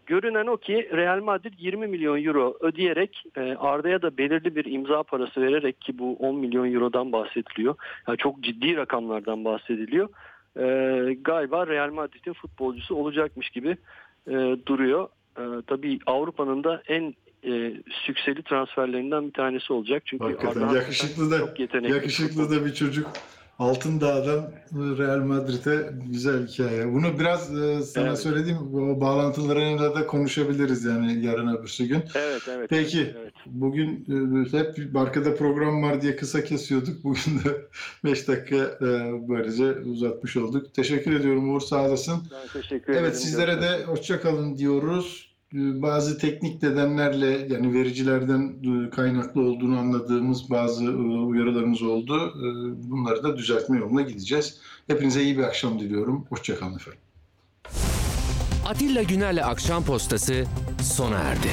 görünen o ki Real Madrid 20 milyon euro ödeyerek e, Arda'ya da belirli bir imza parası vererek ki bu 10 milyon eurodan bahsediliyor. Yani çok ciddi rakamlardan bahsediliyor. E, galiba Real Madrid'in futbolcusu olacakmış gibi e, duruyor. E, tabii Avrupa'nın da en e, sükseli transferlerinden bir tanesi olacak. Çünkü Hakikaten Arda yakışıklı da çok yetenekli yakışıklı da bir çocuk. Altındağ'dan Real Madrid'e güzel hikaye. Bunu biraz e, sana Evet. söylediğim o bağlantılarıyla da konuşabiliriz yani yarın öbürsü gün. Evet evet. Peki. Evet. Bugün e, hep arkada program var diye kısa kesiyorduk. Bugün de 5 dakika e, böylece uzatmış olduk. Teşekkür ediyorum Uğur sağ olasın. Ben teşekkür ederim. Evet sizlere de hoşça kalın diyoruz. Ee, Bazı teknik nedenlerle yani vericilerden e, kaynaklı olduğunu anladığımız bazı e, uyarılarımız oldu. E, Bunları da düzeltme yoluna gideceğiz. Hepinize iyi bir akşam diliyorum. Hoşça kalın efendim. Atilla Güner'le Akşam Postası sona erdi.